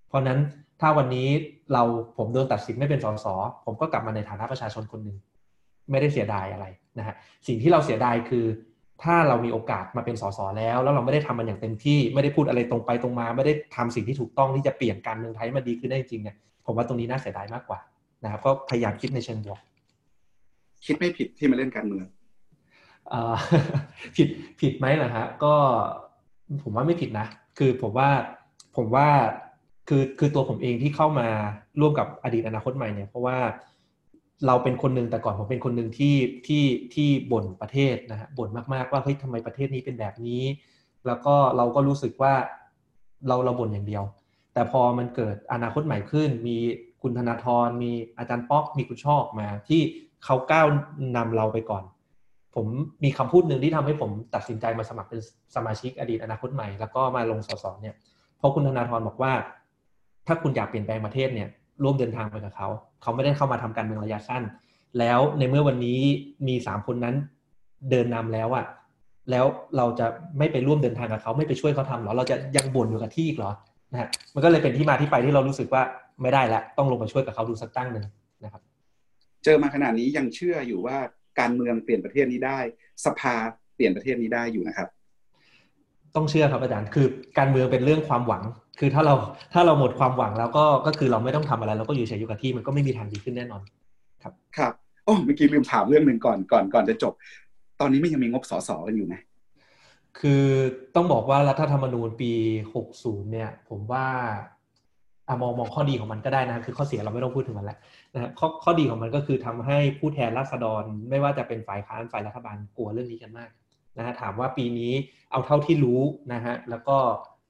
Speaker 2: เพราะนั้นถ้าวันนี้เราผมโดนตัดสินไม่เป็นสสผมก็กลับมาในฐานะประชาชนคนหนึ่งไม่ได้เสียดายอะไรนะฮะสิ่งที่เราเสียดายคือ ถ้าเรามีโอกาสมาเป็นสสแล้ว แล้วเราไม่ได้ทำมันอย่างเต็มที่ไม่ได้พูดอะไรตรงไปตรงมา ไม่ได้ทำสิ่งที่ถูกต้องที่จะเปลี่ยนการเมืองไทยมาดีขึ้นได้จริงเนี่ยผมว่าตรงนี้น่าเสียดายมากกว่านะครับก็พยายามคิดในเชิงบวก
Speaker 1: คิดไม่ผิดที่มาเล่นการเมือง
Speaker 2: ผิดผิดไหมล่ะฮะก็ผมว่าไม่ผิดนะ คือผมว่าผมว่าคือคือตัวผมเองที่เข้ามาร่วมกับอดีตอนาคตใหม่เนี่ยเพราะว่า เราเป็นคนหนึ่งแต่ก่อนผมเป็นคนหนึ่งที่ที่ที่บ่นประเทศนะฮะบ่นมากๆว่าเฮ้ยทำไมประเทศนี้เป็นแบบนี้ แล้วก็เราก็รู้สึกว่าเราเราบ่นอย่างเดียว แต่พอมันเกิดอนาคตใหม่ขึ้น มีคุณธนาธรมีอาจารย์ป๊อกมีคุณชอบมา ที่เขาก้าวนำเราไปก่อน ผมมีคำพูดหนึ่งที่ทำให้ผมตัดสินใจมาสมัครเป็นสมาชิกอดีตอนาคตใหม่แล้วก็มาลงสสเนี่ยเพราะคุณธนาธรบอกว่า ถ้าคุณอยากเปลี่ยนแปลงประเทศเนี่ยร่วมเดินทางไปกับเขา เขาไม่ได้เข้ามาทำการเมืองระยะสั้น แล้วในเมื่อวันนี้มีสามคนนั้นเดินนำแล้วอะแล้วเราจะไม่ไปร่วมเดินทางกับเขาไม่ไปช่วยเขาทำหรอเราจะยังบ่นอยู่กับที่อีกหรอนะฮะมันก็เลยเป็นที่มาที่ไปที่เรารู้สึกว่าไม่ได้แล้วต้องลงมาช่วยกับเขาดูสักตั้งหนึ่งนะครับ
Speaker 1: เจอมาขนาดนี้ยังเชื่ออยู่ว่าการเมืองเปลี่ยนประเทศนี้ได้ สภาเปลี่ยนประเทศนี้ได้อยู่นะครับ
Speaker 2: ต้องเชื่อครับอาจารย์คือการเมืองเป็นเรื่องความหวัง คือถ้าเราถ้าเราหมดความหวังแล้วก็ก็คือเราไม่ต้องทำอะไรเราก็อยู่เฉยอยู่กับที่มันก็ไม่มีทางดีขึ้นแน่นอน ครับ
Speaker 1: ครับโอ้เมื่อกี้ลืมถามเรื่องหนึ่งก่อนก่อนก่อนจะจบ ตอนนี้ไม่ยังมีงบสสกันอยู่ไหม
Speaker 2: คือต้องบอกว่ารัฐธรรมนูญปี 60 เนี่ย ผมว่าอมองมองข้อดีของมันก็ได้นะ คือข้อเสียเราไม่ต้องพูดถึงมันแล้วนะข้อข้อดีของมันก็คือทำให้ผู้แทนราษฎร ไม่ว่าจะเป็นฝ่ายค้านฝ่ายรัฐบาลกลัวเรื่องนี้กันมาก นะฮะถามว่าปีนี้เอาเท่าที่รู้นะฮะแล้วก็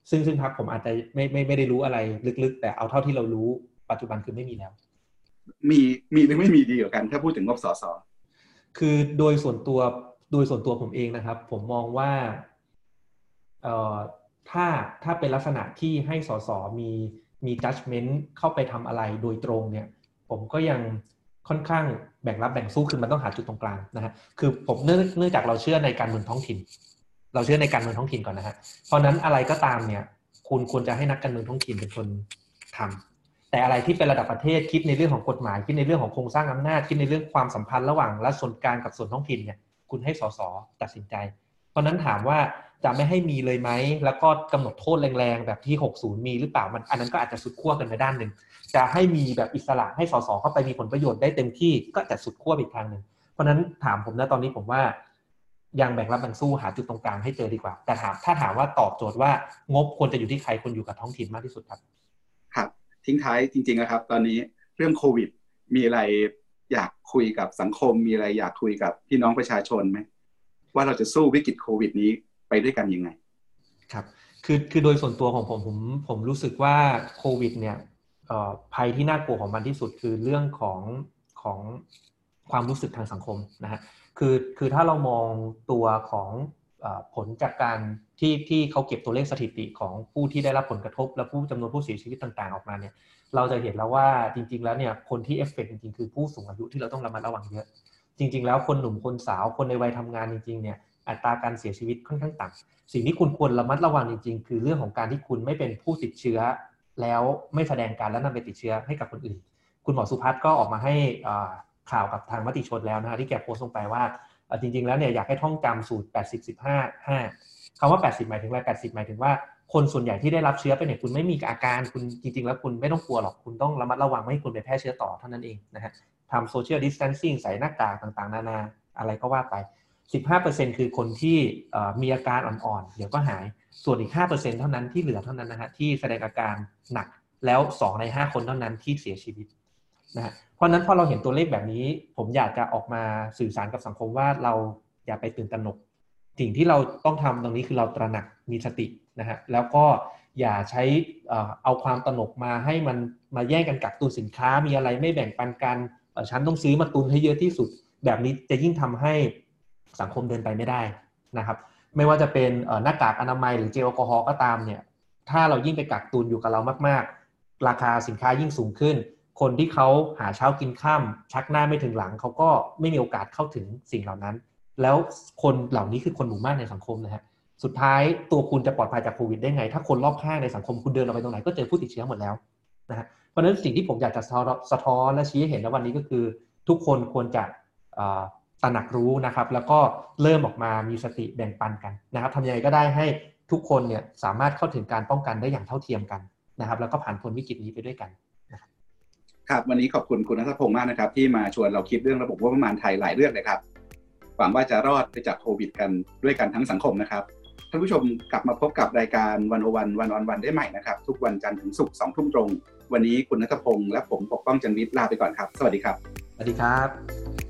Speaker 2: ซึ่งซึ่งพักผมอาจจะไม่ไม่ไม่ได้รู้อะไรลึกๆ แต่เอาเท่าที่เรารู้ปัจจุบันคือไม่มีแล้ว
Speaker 1: มีมีหรือไม่มีดีกว่ากัน ถ้าพูดถึงงบสส
Speaker 2: คือโดยส่วนตัวโดยส่วนตัวผมเองนะครับ ผมมองว่าถ้าถ้าเป็นลักษณะที่ให้สสมีมี judgment เข้าไปทำอะไรโดยตรงเนี่ย ผมก็ยัง ค่อนข้างแบ่งรับแบ่งสู้คือมันต้องหาจุดตรงกลางนะฮะคือผมเนื่องจากเราเชื่อในการเมืองท้องถิ่น เราเชื่อในการเมืองท้องถิ่นก่อนนะฮะเพราะนั้นอะไรก็ตามเนี่ยคุณควรจะให้นักการเมืองท้องถิ่นเป็นคนทำแต่อะไรที่เป็นระดับประเทศคิดในเรื่องของกฎหมายคิดในเรื่องของโครงสร้างอำนาจคิดในเรื่องความสัมพันธ์ระหว่างรัฐส่วนกลางกับส่วนท้องถิ่นเนี่ยคุณให้สสตัดสินใจ เพราะนั้นถามว่า จะไม่ให้มีเลยไหม แล้วก็กำหนดโทษแรงๆ แบบที่ 60 มีหรือเปล่ามัน อันนั้นก็อาจจะสุดขั้วกันไปด้านหนึ่งจะให้มีแบบอิสระให้สสเข้าไปมีผลประโยชน์ได้เต็มที่ก็จะสุดขั้วอีกทางหนึ่งเพราะนั้นถามผมนะตอนนี้ผมว่ายังแบ่งรับแบ่งสู้หาจุดตรงกลางให้เจอดีกว่า แต่ถามถ้าถามว่าตอบโจทย์ว่างบควรจะอยู่ที่ใครควรอยู่กับท้องถิ่นมากที่สุดครับ
Speaker 1: ครับ ทิ้งท้ายจริงๆนะครับ ตอนนี้เรื่องโควิด มีอะไรอยากคุยกับสังคม มีอะไรอยากคุยกับพี่น้องประชาชนไหมว่าเราจะสู้วิกฤตโควิดนี้ ไปด้วยกันยังไง
Speaker 2: ครับ คือคือโดยส่วนตัวของผมผมผมรู้สึกว่าโควิด เนี่ยภัยที่น่ากลัวของมันที่สุดคือเรื่องของของความรู้สึกทางสังคมนะฮะคือคือถ้าเรามองตัวของผลจากการที่ที่เขาเก็บตัวเลขสถิติของผู้ที่ได้รับผลกระทบ และผู้จำนวนผู้เสียชีวิตต่างๆ ออกมาเนี่ยเราจะเห็นแล้วว่าจริง ๆ แล้วเนี่ยคนที่เอฟเฟกจริงๆ คือผู้สูงอายุที่เราต้องระมัดระวังเยอะ จริง ๆ แล้วคนหนุ่มคนสาวคนในวัยทำงานจริงๆเนี่ย อัตราการเสียชีวิตค่อนข้างต่ำสิ่งที่คุณควรระมัดระวังจริงๆ คือเรื่องของการที่คุณไม่เป็นผู้ติดเชื้อ แล้วไม่แสดงการแล้วนำไปติดเชื้อให้กับคนอื่น คุณหมอสุพัฒน์ก็ออกมาให้ข่าวกับทางมติชนแล้วนะฮะที่แกโพสต์ลงไปว่าจริง ๆ แล้วเนี่ยอยากให้ท่องจำสูตร 80 15 5คำว่า 80 หมายถึงอะไร 80 หมายถึงว่าคนส่วนใหญ่ที่ได้รับเชื้อไปเนี่ยคุณไม่มีอาการคุณจริง ๆ แล้วคุณไม่ต้องกลัวหรอกคุณต้องระมัดระวังไม่ให้คุณไปแพร่เชื้อต่อเท่านั้นเองนะฮะทำโซเชียลดิส a ทนซิ่งใส่หน้ากากต่างๆ นานาอะไรก็ว่าไป 15%คือคนที่มีอาการอ่อนๆ เดี๋ยวก็หาย ส่วนอีก 5%เท่านั้นที่เหลือเท่านั้นนะฮะที่แสดงอาการหนักแล้ว 2 ใน 5 คนเท่านั้นที่เสียชีวิตนะฮะเพราะนั้นพอเราเห็นตัวเลขแบบนี้ ผมอยากจะออกมาสื่อสารกับสังคมว่าเราอย่าไปตื่นตระหนก สิ่งที่เราต้องทำตรงนี้คือเราตระหนักมีสตินะฮะแล้วก็อย่าใช้เอาความตระหนกมาให้มันมาแย่งกันกักตุนสินค้ามีอะไรไม่แบ่งปันกันฉันต้องซื้อมาตุนให้เยอะที่สุด แบบนี้จะยิ่งทำให้ สังคมเดินไปไม่ได้นะครับ ไม่ว่าจะเป็นหน้ากากอนามัยหรือเจลแอลกอฮอล์ก็ตามเนี่ยถ้าเรายิ่งไปกักตุนอยู่กับเรามาก ๆ ราคาสินค้ายิ่งสูงขึ้น คนที่เขาหาเช้ากินข้ามชักหน้าไม่ถึงหลังเขาก็ไม่มีโอกาสเข้าถึงสิ่งเหล่านั้น แล้วคนเหล่านี้คือคนหมู่มากในสังคมนะฮะสุดท้ายตัวคุณจะปลอดภัยจากโควิดได้ไง ถ้าคนรอบข้างในสังคมคุณเดินออกไปตรงไหนก็เจอผู้ติดเชื้อหมดแล้วนะฮะเพราะฉะนั้นสิ่งที่ผมอยากจะสะท้อนและชี้ให้เห็นในวันนี้ก็คือ ทุกคนควรจะ ตระหนักรู้นะครับ แล้วก็เริ่มออกมามีสติแบ่งปันกันนะครับทำยังไงก็ได้ให้ทุกคนเนี่ยสามารถเข้าถึงการป้องกันได้อย่างเท่าเทียมกันนะครับ แล้วก็ผ่านพ้นวิกฤตนี้ไปด้วยกัน
Speaker 1: ครับวันนี้ขอบคุณคุณนัทพงศ์มากนะครับ ที่มาชวนเราคิดเรื่องระบบว่าประมาณไทยหลายเรื่องเลยครับหวังว่าจะรอดไปจากโควิด กันด้วยกันทั้งสังคมนะครับท่านผู้ชมกลับมาพบกับรายการวันโอวันวันออนวันได้ใหม่นะครับ ทุกวันจันทร์ถึงศุกร์สองทุ่มตรง วันนี้คุณนัทพงศ์และผมปกป้องจันวิทย์ลาไปก่อนครับ สวัสดีครับ
Speaker 2: สวัสดีครับ